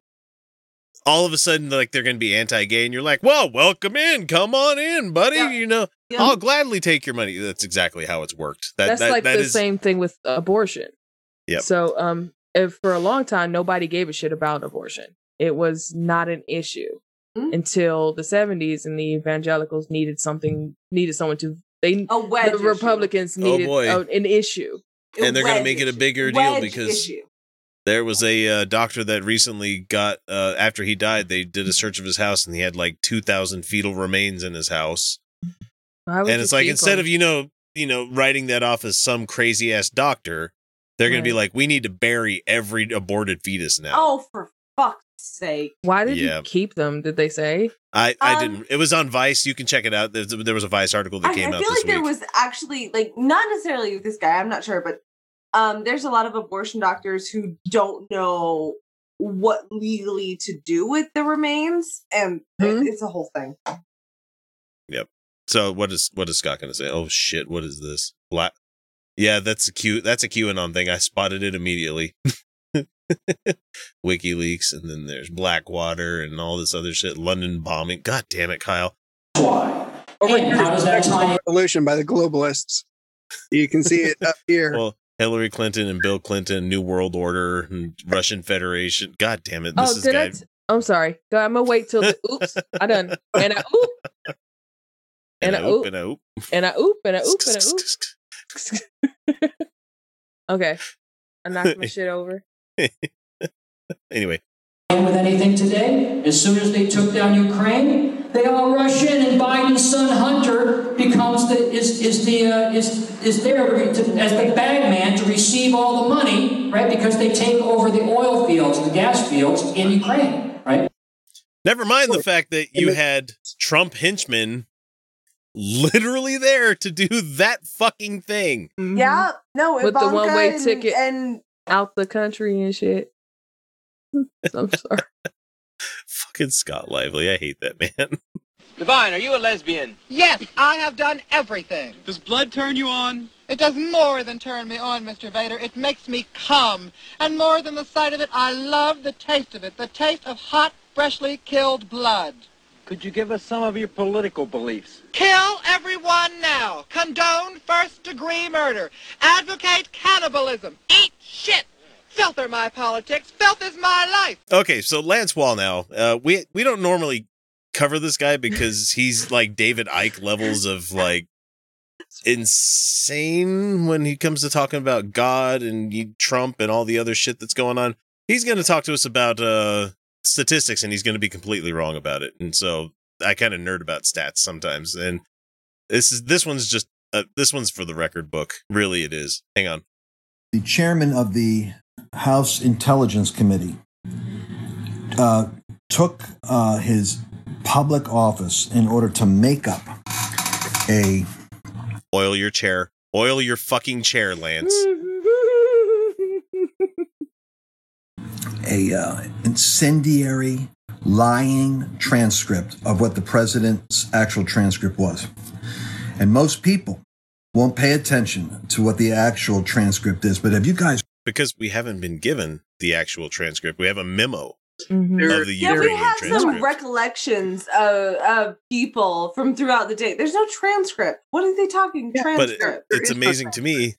All of a sudden, like they're going to be anti-gay, and you're like, "Well, welcome in, come on in, buddy." Yeah. You know, Yeah. I'll gladly take your money. That's exactly how it's worked. That, That's that, like that the is- same thing with abortion. Yeah. So, um, if for a long time nobody gave a shit about abortion, it was not an issue Mm. until the '70s, and the evangelicals needed something, needed someone to. They A wedge. the issue. Republicans Oh, needed boy. a- an issue. and they're going to wedge make it a issue. bigger deal Wedge because issue. There was a uh, doctor that recently got uh, after he died. They did a search of his house, and he had like two thousand fetal remains in his house. And it's like instead them? of you know you know writing that off as some crazy ass doctor, They're going to be like, we need to bury every aborted fetus now. Oh, for fuck's sake! Why did Yeah. you keep them? Did they say? I, I Um, didn't. It was on Vice. You can check it out. There, there was a Vice article that I, came I out I feel this like there week. was actually like not necessarily with this guy. I'm not sure, but um, there's a lot of abortion doctors who don't know what legally to do with the remains, and it- it's a whole thing. Yep. So what is what is Scott going to say? Oh shit! What is this? Black. Yeah, that's a cute. That's a QAnon thing. I spotted it immediately. WikiLeaks, and then there's Blackwater and all this other shit. London bombing. God damn it, Kyle. Oh and how does that tie in? Revolution by the globalists. You can see it up here. Well, Hillary Clinton and Bill Clinton, New World Order, and Russian Federation. God damn it! This oh, is did I? guy. T- I'm sorry. Go- I'm gonna wait till the oops. I done and I oop and and I I oop oop and I oop. and I oop and I oop and I oop. okay, I knocked my shit over. Anyway, with anything today. As soon as they took down Ukraine, they all rush in, and Biden's son Hunter becomes the is is the uh, is is there to, as the bag man to receive all the money, right? Because they take over the oil fields, the gas fields in Ukraine, right? never mind the fact that you had Trump henchmen literally there to do that fucking thing. Yeah, no, With the one-way and- ticket and out the country and shit. I'm sorry. Fucking Scott Lively. I hate that man. Divine, are you a lesbian? Yes, I have done everything. Does blood turn you on? It does more than turn me on, Mr. Vader. It makes me come. And more than the sight of it, I love the taste of it. The taste of hot, freshly killed blood. Could you give us some of your political beliefs? Kill everyone now. Condone first-degree murder. Advocate cannibalism. Eat shit. Filth are my politics. Filth is my life. Okay, so Lance Wallnau, uh, we we don't normally cover this guy because he's like David Icke levels of like insane when he comes to talking about God and Trump and all the other shit that's going on. He's going to talk to us about uh, statistics and he's going to be completely wrong about it. And so I kind of nerd about stats sometimes. And this is this one's just uh, this one's for the record book. Really, it is. Hang on. the chairman of the House Intelligence Committee uh, took uh, his public office in order to make up a Oil your chair. Oil your fucking chair, Lance. A uh, incendiary lying transcript of what the president's actual transcript was. And most people won't pay attention to what the actual transcript is. But have you guys because we haven't been given the actual transcript. We have a memo Mm-hmm. of the yeah, we Ukrainian have some recollections of, of people from throughout the day. There's no transcript. What are they talking but transcript? it- it's amazing to me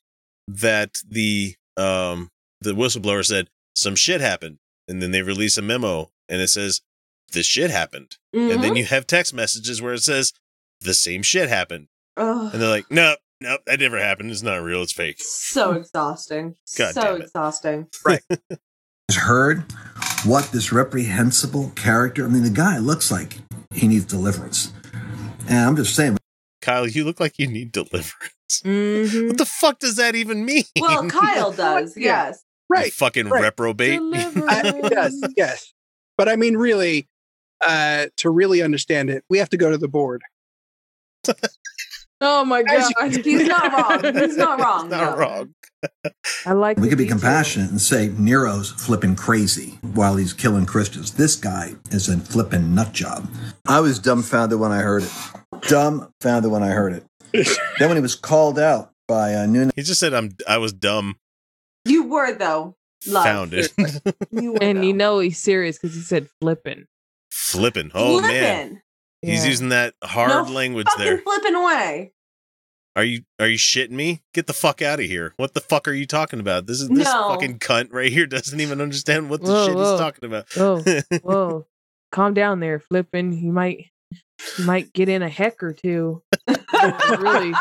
that the um the whistleblower said some shit happened, and then they release a memo and it says this shit happened, and then Mhm. you have text messages where it says the same shit happened, Ugh, and they're like, nope, nope, that never happened. It's not real. It's fake. so exhausting. God so damn it. exhausting. Right. Heard what this reprehensible character? I mean, the guy looks like he needs deliverance. And I'm just saying, Kyle, you look like you need deliverance. Mm-hmm. What the fuck does that even mean? Well, Kyle does, yes. You Right. fucking right. reprobate. I, yes, yes. But I mean, really, uh, to really understand it, we have to go to the board. Oh my god. you- He's not wrong. He's not wrong. not no. wrong. I like we could be compassionate and say Nero's flipping crazy while he's killing Christians. This guy is a flipping nut job. I was dumbfounded when I heard it. Dumbfounded when I heard it. then when he was called out by uh, Nunes. He just said I'm I was dumb. You were though. Love. Found it. You were And though. you know he's serious because he said flipping. Flipping. Oh man. Flippin'. He's using that hard No language Fucking there. flipping away. Are you are you shitting me? Get the fuck out of here. What the fuck are you talking about? This is this No. fucking cunt right here doesn't even understand what the Whoa, shit whoa. he's talking about. Whoa, whoa. Calm down there, flipping. You might you might get in a heck or two. Really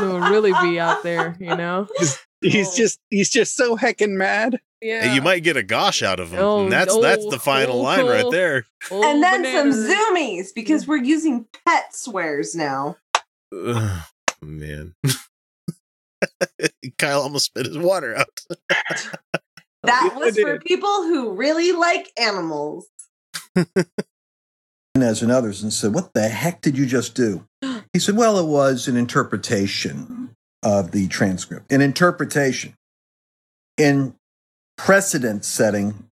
you'll really be out there, you know? He's oh. just he's just so heckin' mad. Yeah. And you might get a gosh out of him. Oh, and that's that's oh, the final oh, line right oh. there. Oh, and then bananas. some zoomies because we're using pet swears now. Ugh, man. Kyle almost spit his water out. That was for people who really like animals. Nunes and others and said, What the heck did you just do? He said, Well, it was an interpretation of the transcript. An interpretation. In precedent setting,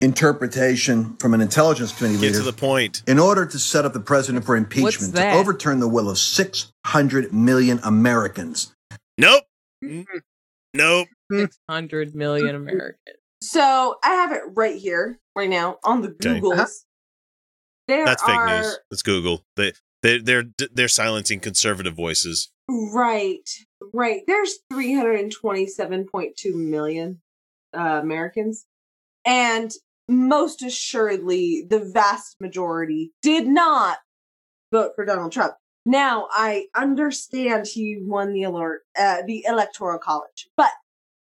interpretation from an intelligence committee leader. Get to the point. in order to set up the president for impeachment to overturn the will of 600 million Americans. Nope. Mm-hmm. Nope. Six hundred million mm-hmm. Americans. So I have it right here, right now, on the Okay. There That's fake are news. That's Google. They they they're they're silencing conservative voices. right, right. There's 327.2 million uh, Americans, and most assuredly, the vast majority did not vote for Donald Trump. Now, I understand he won the alert, uh, the electoral college, but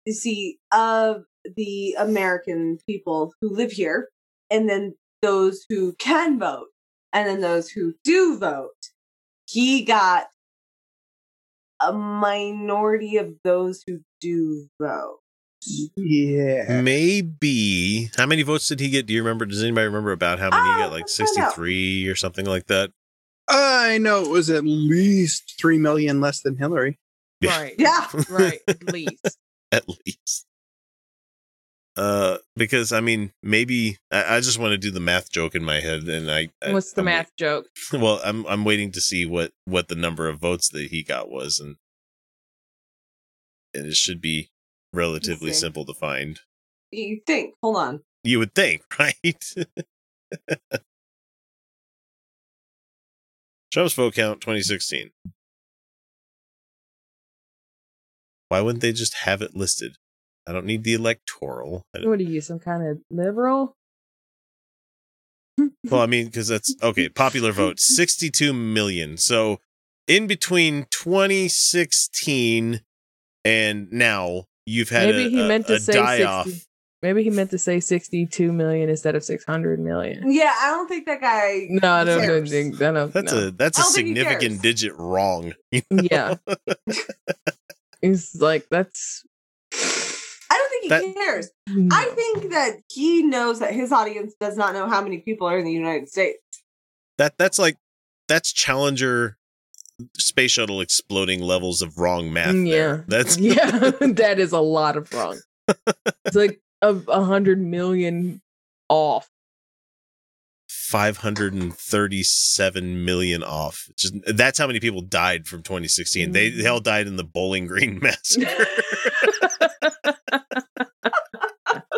you see, of the American people who live here, and then those who can vote, and then those who do vote, he got a minority of those who do vote. Yeah. Maybe. How many votes did he get? Do you remember? Does anybody remember about how many he got? Oh, like let's find out. 63 or something like that? I know it was at least three million less than Hillary. Right. Yeah. Right. At least. At least. Uh, because I mean, maybe I, I just want to do the math joke in my head, and I. I What's the I'm math joke? well, I'm I'm waiting to see what what the number of votes that he got was, and and it should be relatively see. simple to find. You think? Hold on. You would think, right? Trump's vote count 2016. Why wouldn't they just have it listed? I don't need the electoral. I don't- What are you, some kind of liberal? Well, I mean, because that's okay. Popular vote 62 million. So in between 2016 and now, you've had Maybe a, he a- meant to a say die 60. off. Maybe he meant to say sixty-two million instead of six hundred million. Yeah, I don't think that guy. No, I don't, cares. think. I don't. That's no. a that's a I don't think he significant digit wrong. yeah. He's like that's. I think he That- cares. I think that he knows that his audience does not know how many people are in the United States. That that's like that's Challenger space shuttle exploding levels of wrong math. Mm, there. yeah, That's yeah. that is a lot of wrong. It's like a, a hundred million off. 537 million off. Just that's how many people died from 2016. They they all died in the Bowling Green massacre.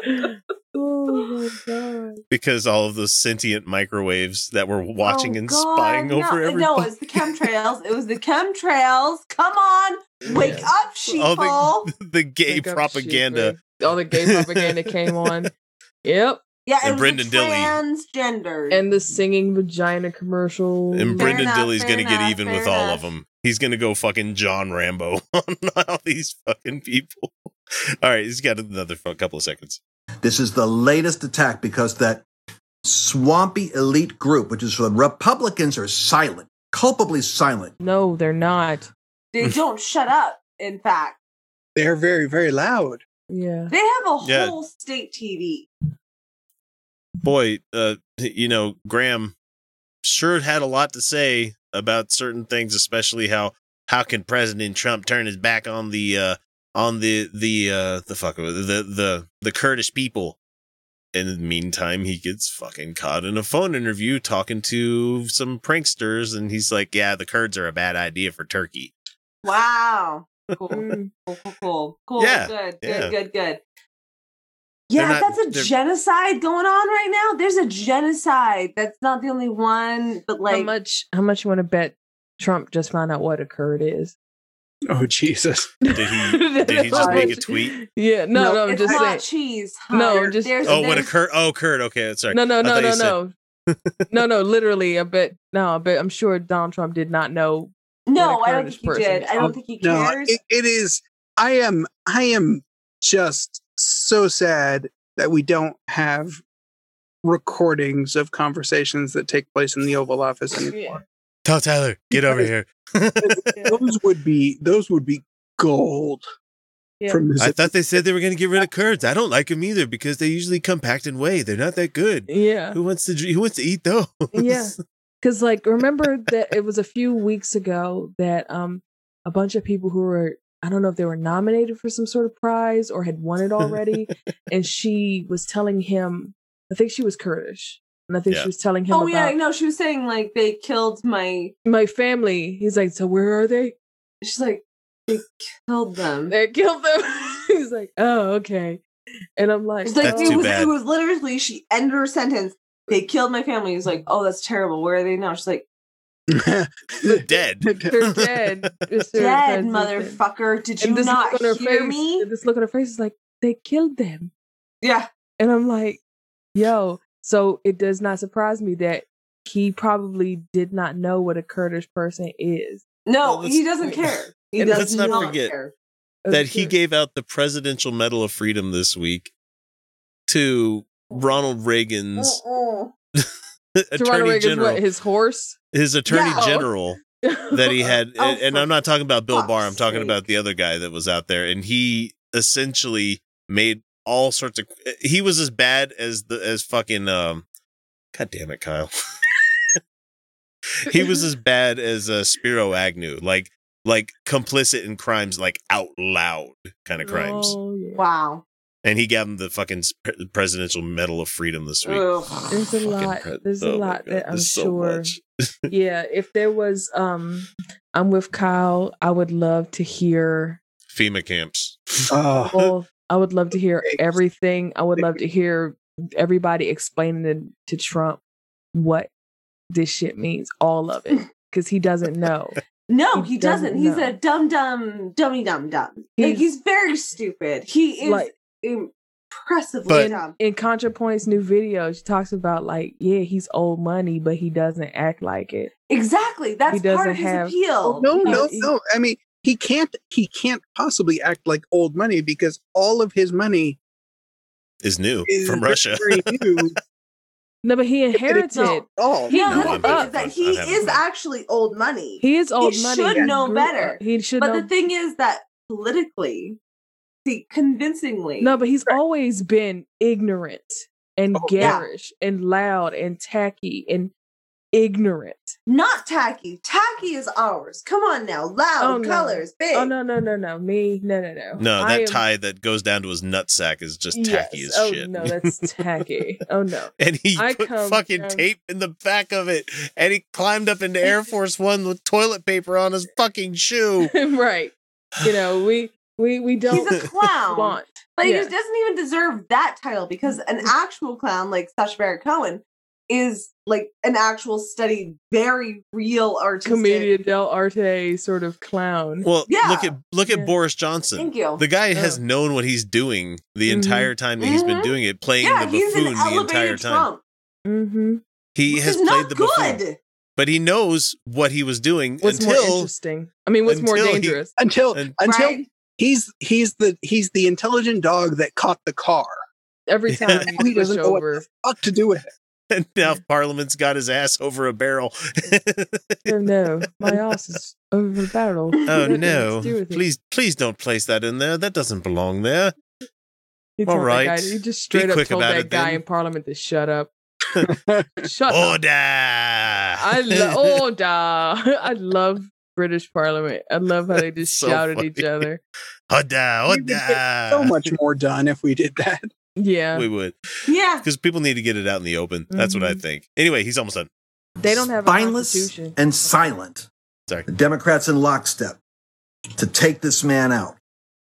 oh my god! because all of those sentient microwaves that were watching Oh, and God, spying no, over everybody. No, it was the chemtrails. it was the chemtrails. Come on, wake up, all the, the gay Wake propaganda. sheep, All the gay propaganda came on. Yep, yeah, and it Brendan the Dilley. and. The singing vagina commercial. And Brendan enough, Dilly's gonna get even fair with all of them. He's gonna go fucking John Rambo on all these fucking people. All right, he's got another couple of seconds. This is the latest attack because that swampy elite group, which is the Republicans, are silent, culpably silent. No, they're not. they don't shut up. In fact, They're very, very loud. Yeah. they have a Yeah. whole state TV. Boy, uh, you know, Graham sure had a lot to say about certain things, especially how how can President Trump turn his back on the uh on the the uh the fuck the the the Kurdish people. In the meantime, he gets fucking caught in a phone interview talking to some pranksters, and he's like, "Yeah, the Kurds are a bad idea for Turkey." Wow. Cool. Mm. cool, cool, cool. Cool. Yeah, Good, good, yeah. good, good. They're Yeah, not- that's a they're- genocide going on right now. There's a genocide. That's not the only one, but like how like much? How much you want to bet Trump just found out what a Kurd is? Oh Jesus! Did he? did he just make a tweet? Yeah, no, no, I'm it's just not saying. cheese. No, I'm just- There's, Oh, what a there's- Kurd! Oh, Kurd. Okay, sorry. No, no, I no, thought no, said- no. no, no, literally, I bet no, but I'm sure Donald Trump did not know. No, what a I don't Kurdish think he person did. is. I don't oh, think he No, cares. it, it is. I am. I am just so sad that we don't have recordings of conversations that take place in the Oval Office anymore. Tell Tyler, get over here. Those would be those would be gold. From I thought they said they were going to get rid of Kurds. I don't like them either because they usually come packed and weigh. They're not that good. Yeah. Who wants to Who wants to eat those? yeah because like remember that it was a few weeks ago that um a bunch of people who were i don't know if they were nominated for some sort of prize or had won it already and she was telling him i think she was kurdish and i think Yeah. she was telling him Oh about yeah, no, she was saying like they killed my. my family he's like so where are they She's like they killed them. they killed them he's like oh okay and i'm like It's like it was. It was literally she ended her sentence. They killed my family. He's like, oh, that's terrible. Where are they now? She's like, dead. they're dead Mr. dead, motherfucker. Did you not look on her hear face, me? This look on her face is like they killed them. Yeah. And I'm like, yo. So it does not surprise me that he probably did not know what a Kurdish person is. No, let's- he doesn't care. He does let's not not forget care. Oh, that he gave out the Presidential Medal of Freedom this week to Ronald Reagan's Ronald Attorney Reagan's General. what, his horse? his Attorney Yeah. Oh. General that he had, Oh, and, and I'm not talking about Bill Barr. I'm talking sake. about the other guy that was out there, and he essentially made all sorts of. He was as bad as the as fucking. um God damn it, Kyle. he was as bad as uh, Spiro Agnew, like like complicit in crimes, like out loud kind of crimes. Oh, yeah. Wow. And he got him the fucking Presidential Medal of Freedom this week. There's a lot. pre- There's oh a lot God, that I'm there's so sure. yeah, if there was, um, I'm with Kyle. I would love to hear. FEMA camps. Oh, Well, I would love to hear everything. I would love to hear everybody explaining to, to Trump what this shit means, all of it, because he doesn't know. No, He he, doesn't. doesn't He's know. a dumb, dumb, dummy, dumb, dumb. Like, He's- he's very stupid. He is Like- impressively in, dumb. in ContraPoint's new video, she talks about like, yeah, he's old money, but he doesn't act like it. Exactly. That's He doesn't part of his have- appeal. no, no, no. I mean, he can't. He can't possibly act like old money because all of his money Is new is from Russia. new. No, but he inherited. No. Oh, He no, grew the thing is that he is actually old money. He is old he money. should He know better. He should but know. the thing is that politically, see, convincingly, no, but he's always been ignorant and Oh, yeah. garish and loud and tacky and ignorant. not tacky. Tacky is ours. Come on now, loud Oh, no. colors, big. Oh no, no, no, no. Me, no, no, no. No, that am- tie that goes down to his nutsack is just tacky Yes. as oh, shit. no, that's tacky. Oh no. and he I put come fucking from- tape in the back of it, and he climbed up into Air Force One with toilet paper on his fucking shoe. right. You know, we we we don't He's a clown. want. But Yeah. he doesn't even deserve that title because an actual clown like Sacha Baron Cohen is like an actual study, very real artist. artistic. del arte sort of clown. Well, Yeah. look at look at Yeah. Boris Johnson. Thank you. The guy has known what he's doing the Mhm. entire time that he's been Mhm. doing it, playing Yeah, the buffoon the entire elevated time. Mm-hmm. He Which has is played not the buffoon, good. but he knows what he was doing What's more until interesting? I mean, what's more until he- dangerous? until And- until Right. he's he's the he's the intelligent dog that caught the car. Every time He you doesn't know what over, Fuck to do with it. And now Parliament's got his ass over a barrel. oh no, my ass is over a barrel. oh Nothing no! do with it. Please, please don't place that in there. That doesn't belong there. He All told that guy- right. he just Be straight up quick told about that guy then. in Parliament to shut up. shut up. Order! I love order. I love British Parliament. I love how they just So shout at each other. Order! We would get so much more done if we did that. Yeah, We would, Yeah. because people need to get it out in the open. That's what I Mhm. think. Anyway, he's almost done. they don't have a spineless constitution. and silent. Sorry. The Democrats in lockstep to take this man out.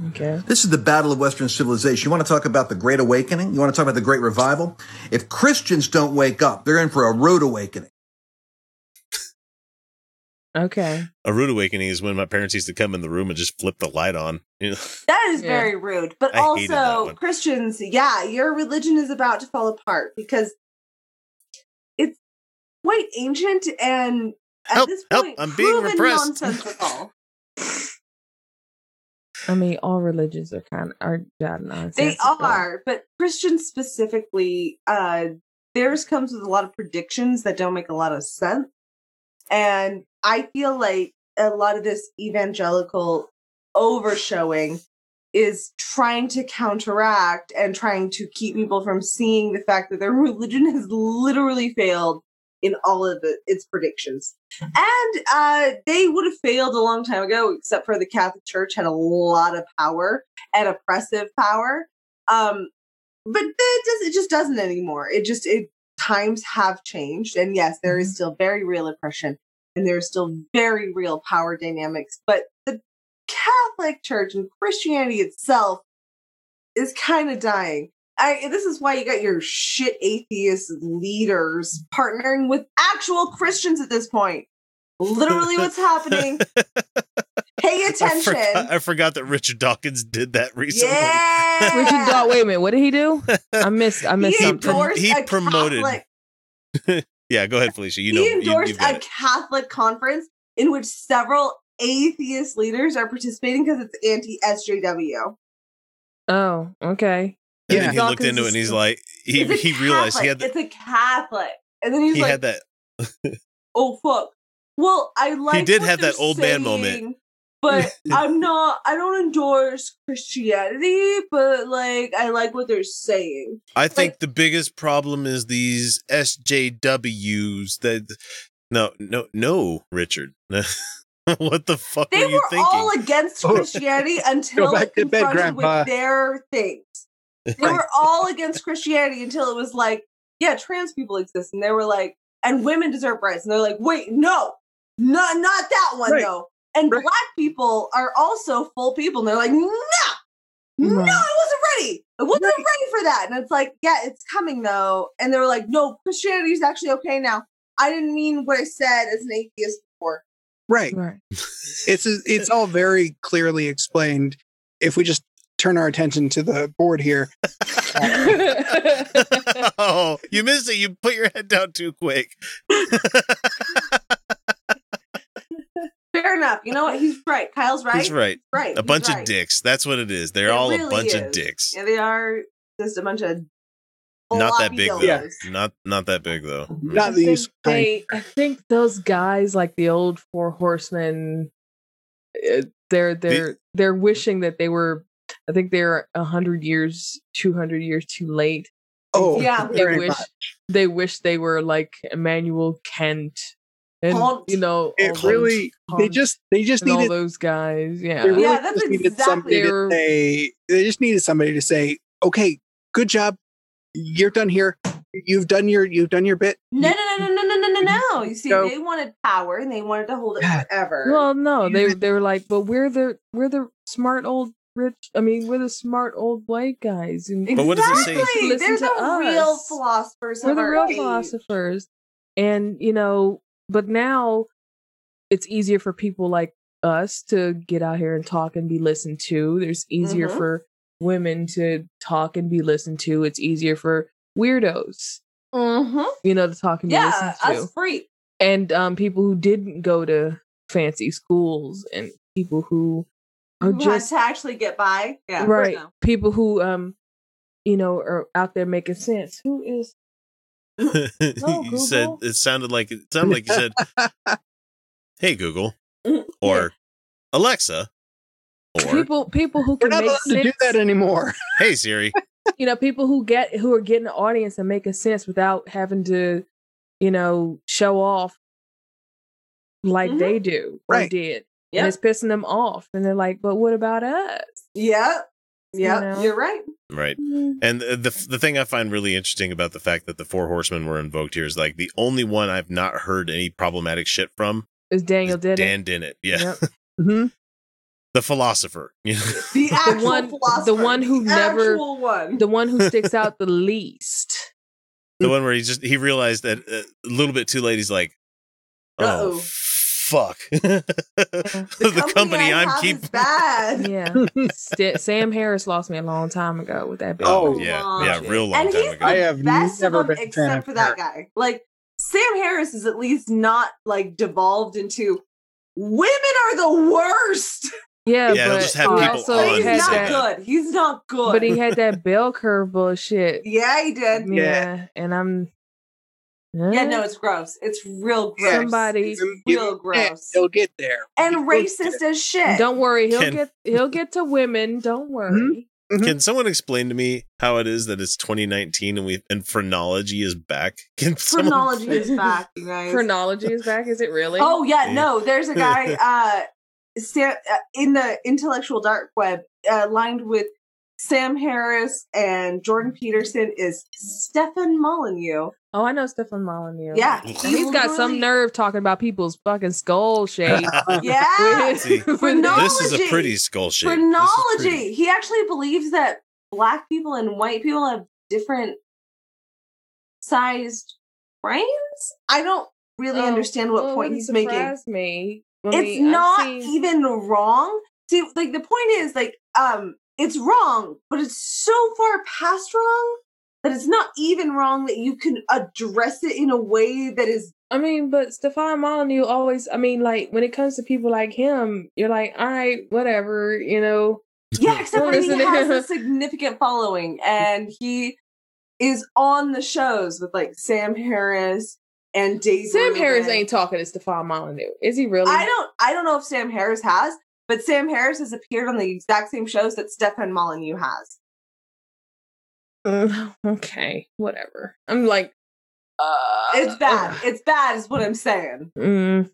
Okay. This is the battle of Western civilization. You want to talk about the Great Awakening? You want to talk about the Great Revival? If Christians don't wake up, they're in for a rude awakening. Okay. A rude awakening is when my parents used to come in the room and just flip the light on. You know? That is Yeah. very rude. But I also. Christians, yeah, your religion is about to fall apart because it's quite ancient and at Help, this help, point I'm being repressed. nonsensical. I mean, all religions are kind of are that they are, but Christians specifically, uh, theirs comes with a lot of predictions that don't make a lot of sense. And I feel like a lot of this evangelical overshowing is trying to counteract and trying to keep people from seeing the fact that their religion has literally failed in all of the, its predictions. And uh, they would have failed a long time ago, except for the Catholic Church had a lot of power and oppressive power. Um, but it, does, it just doesn't anymore. It just it times have changed, and yes, there is still very real oppression, and there is still very real power dynamics. But the Catholic Church and Christianity itself is kind of dying. I, this is why you got your shit atheist leaders partnering with actual Christians at this point. Literally, what's happening? Pay I attention. forgot, I forgot that Richard Dawkins did that recently. Yeah. Richard Daw- wait a minute, what did he do? I missed I missed He something. endorsed he promoted. Catholic- yeah, go ahead, Felicia. You know, he you, endorsed you've a it. Catholic conference in which several atheist leaders are participating because it's anti SJW. Oh, okay. And then he looked into it and he's like, he he realized he had Catholic. that. It's a Catholic, and then he's He like, had that. "Oh fuck." Well, I like. He did what have that they're old man moment. Saying, but I'm not. I don't endorse Christianity, but like, I like what they're saying. I think the biggest problem is these SJWs that. No, no, no, Richard. what the fuck They were you were thinking? all against Christianity until back to bed, confronted Grandpa. with their things. They were all against Christianity until it was like, yeah, trans people exist, and they were like, and women deserve rights, and they're like, wait, no, not not that one Right. though. And black people are also full people, and they're like, no, no, I wasn't ready. I wasn't ready for that. And it's like, yeah, it's coming though. And they were like, no, Christianity is actually okay now. I didn't mean what I said as an atheist before. Right. Right. It's it's all very clearly explained. If we just turn our attention to the board here, oh, you missed it. You put your head down too quick. Fair enough. You know what? He's right. Kyle's right. He's right. Right. A he's bunch right. of dicks. That's what it is. They're It all a really bunch of dicks. Yeah, they are just a bunch of Not that floppy big though. dildos. Not not that big though. not I these. they I think those guys like the old four horsemen uh, they're they're they're wishing that they were I think they're a hundred years, two hundred years too late. Oh, Yeah. They wish much. they wish they were like Immanuel Kant and Hunt. you know It all really. those They just they just and all needed. those guys. Yeah. They really Yeah, that's just needed exactly- somebody They're- to say. They just needed somebody to say, "Okay, good job. You're done here. You've done your you've done your bit." No, no, no, no, no, no, no, no, no. You see, Go. they wanted power and they wanted to hold it Yeah. forever. Well, no, they they were like, but we're the we're the smart old rich. I mean, we're the smart old white guys. And But what does it say? exactly. Listen They're to the real us. philosophers. we're the real age. philosophers, and you know, but now it's easier for people like us to get out here and talk and be listened to. There's easier Mhm. for women to talk and be listened to. It's easier for weirdos, Mhm. you know, to talk and be Yeah, listened to free. and um, people who didn't go to fancy schools and people who are Who just to actually get by. Yeah, right people who um you know are out there making sense who is you said it sounded like it sounded like you said, "Hey Google," or "Alexa," or people people who We're can not make allowed to do that anymore. "Hey Siri." you know people who get who are getting an audience and making sense without having to you know show off like Mhm. they do or Right. did Yep. and it's pissing them off and they're like but what about us Yeah. Yeah, know? you're right. Right. And the, the the thing I find really interesting about the fact that the four horsemen were invoked here is like the only one I've not heard any problematic shit from is daniel did Dan Dennett. Yeah. Yep. hmm the philosopher. You know? The actual one- philosopher. the one who the never- one. the one who sticks out the least the one where he just he realized that uh, a little bit too late. He's like, "Oh Uh-oh. Fuck." the, company, I I'm keeping. is bad. Yeah. St- Sam Harris lost me a long time ago with that. Oh, big yeah, long yeah, shit. real long and time he's ago. I have best never of them, been except of for that guy. Like Sam Harris is at least not like devolved into women are the worst. Yeah, Yeah, but just have he people also on He's had say not that, that. good. He's not good. but he had that bell curve bullshit. yeah, he did. Yeah, and I'm Yeah, no, it's gross. It's real gross. Somebody- it's real gross. He'll get there. And racist as shit. Don't worry, he'll Can- get he'll get to women. Don't worry. Can someone explain to me how it is that it's 2019 and we and phrenology is back? Can someone- Phrenology is back, you guys. Chronology is back. Is it really? Oh yeah, no. There's a guy uh, uh, in the intellectual dark web, uh, lined with Sam Harris and Jordan Peterson is Stefan Molyneux. Oh, I know Stefan Molyneux. Yeah, he's he got some nerve talking about people's fucking skull shape. Yeah, See, phrenology. this is a pretty skull shape. Phrenology. He actually believes that black people and white people have different sized brains. I don't really Oh, understand what well, point he's making. surprise Me. I it's mean, I've not seen- even wrong. See, like the point is, like, um, it's wrong, but it's so far past wrong that it's not even wrong that you can address it in a way that is. I mean, but Stefan Molyneux always. I mean, like when it comes to people like him, you're like, all right, whatever, you know. Yeah, except for he has a significant following, and he is on the shows with like Sam Harris and Daisy. Sam Harris ain't talking to Stefan Molyneux, is he really? I don't. I don't know if Sam Harris has, but Sam Harris has appeared on the exact same shows that Stefan Molyneux has. Uh, okay, whatever. I'm like, uh, It's bad. It's bad, is what I'm saying. Mm.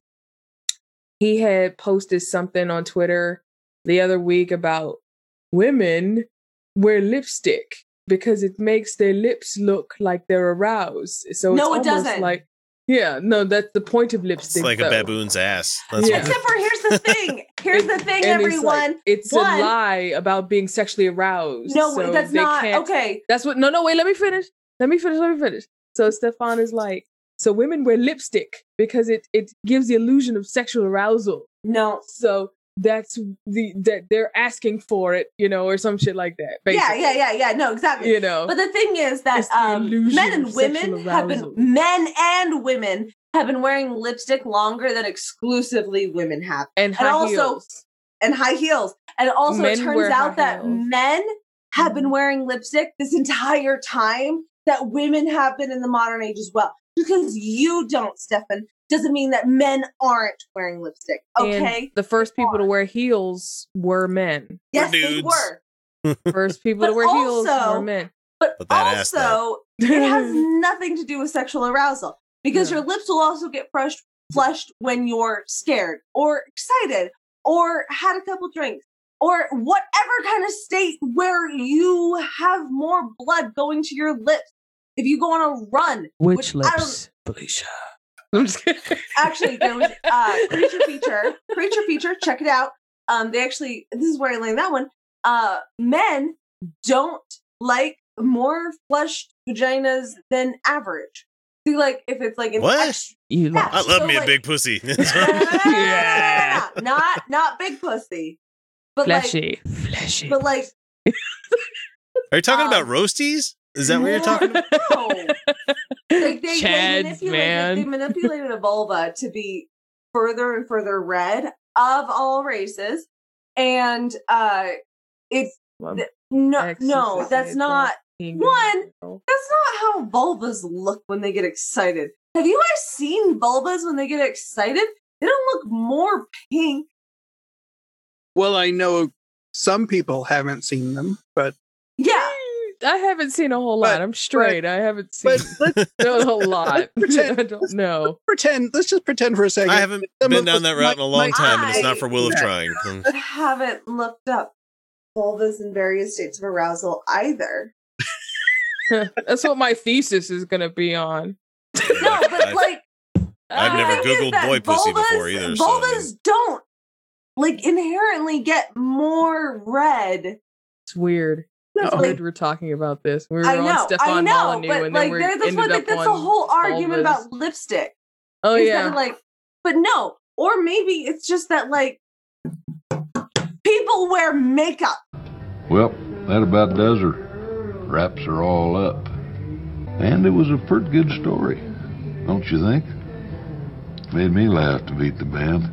He had posted something on Twitter the other week about women wear lipstick because it makes their lips look like they're aroused. So No, it doesn't. like yeah, no, that's the point of lipstick. It's lipstick. like a baboon's ass. That's Yeah. what Except for here's the thing. Here's the thing, And it's like- everyone. It's, One, a lie about being sexually aroused. No, so that's they not can't- okay. That's what. No, no, wait. Let me finish. Let me finish. Let me finish. So Stefan is like, so women wear lipstick because it it gives the illusion of sexual arousal. No. So that's the that they're asking for it, you know, or some shit like that. Yeah, Basically. yeah, yeah, yeah. No, exactly. You know. But the thing is that um, men and women have been men and women have been wearing lipstick longer than exclusively women have, And high also heels. and high heels. And also, Men it turns out that heels. Mm-hmm. men have been wearing lipstick this entire time. That women have been in the modern age as well. Because you don't, Stefan, doesn't mean that men aren't wearing lipstick. And Okay. the first people to wear heels were men. yes, they were. First people to But wear heels also- were men. But Put that ass down. also, it has nothing to do with sexual arousal because your lips will also get flushed, flushed when you're scared or excited or had a couple drinks or whatever kind of state where you have more blood going to your lips. If you go on a run, Which I don't- lips, Felicia? I'm just kidding. actually there was uh creature feature creature feature check it out um they actually this is where i learned that one uh men don't like more flushed vaginas than average see like if it's like an What? ex- You Yeah, I love so, me a big pussy. yeah not not big pussy but Fleshy. Fleshy. but like Are you talking Um, about roasties? Is that what you're talking about? no like they, they Chads, manipulated man. they manipulated a vulva to be further and further red of all races. And uh it's Well, th- no no that's not one that's not how vulvas look when they get excited. Have you guys seen vulvas when they get excited? They don't look more pink. Well, I know some people haven't seen them, but yeah I haven't seen a whole lot. But- I'm straight. I haven't seen but let's a whole lot. pretend- I don't know. pretend. Let's just pretend for a second. I haven't Some been down us that route in a long might- time, and it's not for will of trying. I haven't looked up vulvas in various states of arousal either That's what my thesis is going to be on. no but I've- like I've never Googled that boy pussy vulvas- before either. So, vulvas don't like inherently get more red It's weird. No, It's like- weird we're talking about this. We were I on know, I Stefan know, Molyneux, but and like then we there, that's ended what up like, that's the on whole argument about lipstick. Oh yeah, that, like, but no, or maybe it's just that like people wear makeup. Well, that about does her. Wraps are all up. And it was a pretty good story, don't you think? Made me laugh to beat the band.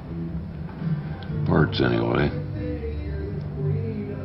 Parts, anyway.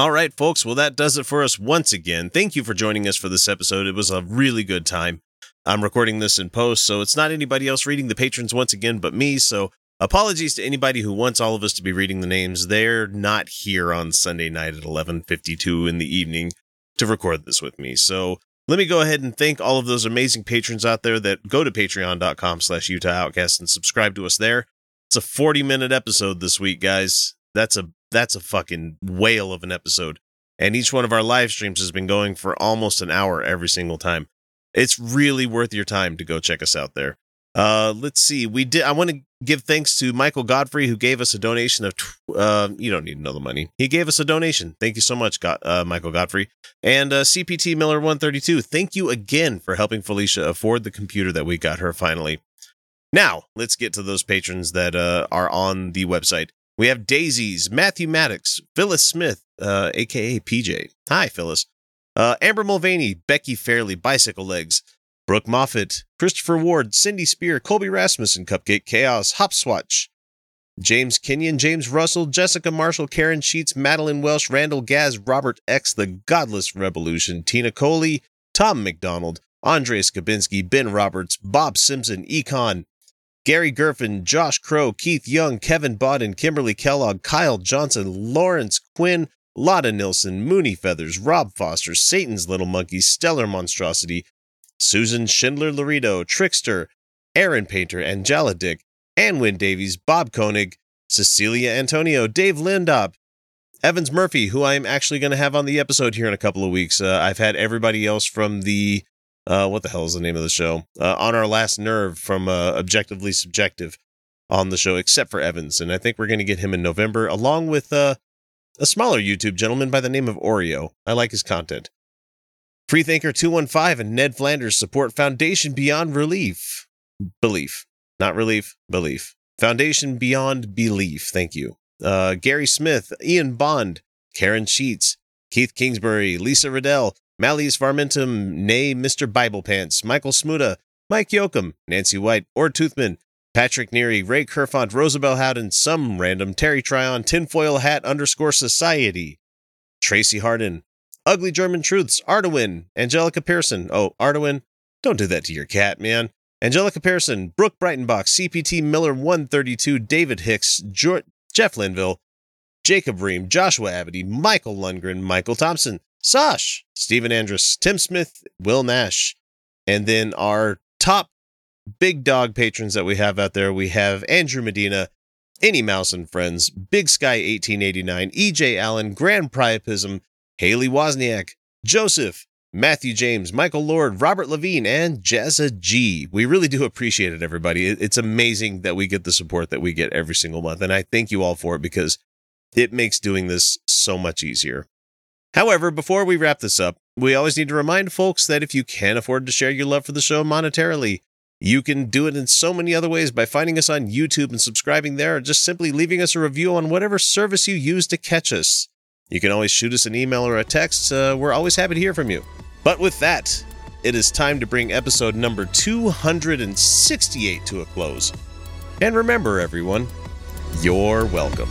All right, folks. Well, that does it for us once again. Thank you for joining us for this episode. It was a really good time. I'm recording this in post, so it's not anybody else reading the patrons once again but me. So apologies to anybody who wants all of us to be reading the names. They're not here on Sunday night at 11:52 in the evening to record this with me. So let me go ahead and thank all of those amazing patrons out there that go to patreon.com slash Utah Outcast and subscribe to us there. It's a 40 minute episode this week, guys. That's a that's a fucking whale of an episode. And each one of our live streams has been going for almost an hour every single time. It's really worth your time to go check us out there. Uh, let's see. We did. I want to give thanks to Michael Godfrey who gave us a donation of. Tw- uh, you don't need to know the money. He gave us a donation. Thank you so much, God, uh, Michael Godfrey and uh, CPT Miller one thirty two. Thank you again for helping Felicia afford the computer that we got her finally. Now let's get to those patrons that uh, are on the website. We have Daisies, Matthew Maddox, Phyllis Smith, uh, aka PJ. Hi, Phyllis. Uh, Amber Mulvaney, Becky Fairley, Bicycle Legs, Brooke Moffat, Christopher Ward, Cindy Spear, Colby Rasmussen, Cupcake Chaos, Hopswatch, James Kenyon, James Russell, Jessica Marshall, Karen Sheets, Madeline Welsh, Randall Gaz, Robert X, The Godless Revolution, Tina Coley, Tom McDonald, Andres Kabinski, Ben Roberts, Bob Simpson, Econ, Gary Gerfin, Josh Crow, Keith Young, Kevin Bodden, Kimberly Kellogg, Kyle Johnson, Lawrence Quinn, Lotta Nilsson, Mooney Feathers, Rob Foster, Satan's Little Monkey, Stellar Monstrosity, Susan Schindler Laredo, Trickster, Aaron Painter, Angela Dick, Anwin Davies, Bob Koenig, Cecilia Antonio, Dave Lindop, Evans Murphy, who I am actually going to have on the episode here in a couple of weeks. Uh, I've had everybody else from the uh, what the hell is the name of the show? Uh, on our last nerve from uh, Objectively Subjective on the show, except for Evans, and I think we're going to get him in November, along with uh, a smaller YouTube gentleman by the name of Oreo. I like his content. Freethinker 215 and Ned Flanders support Foundation Beyond Relief. Belief. Not relief, belief. Foundation Beyond Belief. Thank you. Uh, Gary Smith, Ian Bond, Karen Sheets, Keith Kingsbury, Lisa Riddell, Malleus Varmentum, nay Mr. Bible Pants, Michael Smuda, Mike Yoakum, Nancy White, or Toothman, Patrick Neary, Ray Kerfont, Rosabelle Howden, some random Terry Tryon, Tinfoil Hat underscore Society, Tracy Harden, Ugly German Truths, Arduin, Angelica Pearson. Oh, Arduin, don't do that to your cat, man. Angelica Pearson, Brooke Breitenbach, CPT Miller 132, David Hicks, jo- Jeff Linville, Jacob Ream, Joshua Abity, Michael Lundgren, Michael Thompson, Sash, Stephen Andrus, Tim Smith, Will Nash, and then our top big dog patrons that we have out there, we have Andrew Medina, Any Mouse and Friends, Big Sky 1889, EJ Allen, Grand Priapism, Haley Wozniak, Joseph, Matthew James, Michael Lord, Robert Levine, and Jazza G. We really do appreciate it, everybody. It's amazing that we get the support that we get every single month, and I thank you all for it because it makes doing this so much easier. However, before we wrap this up, we always need to remind folks that if you can't afford to share your love for the show monetarily, you can do it in so many other ways by finding us on YouTube and subscribing there, or just simply leaving us a review on whatever service you use to catch us. You can always shoot us an email or a text. Uh, we're always happy to hear from you. But with that, it is time to bring episode number 268 to a close. And remember, everyone, you're welcome.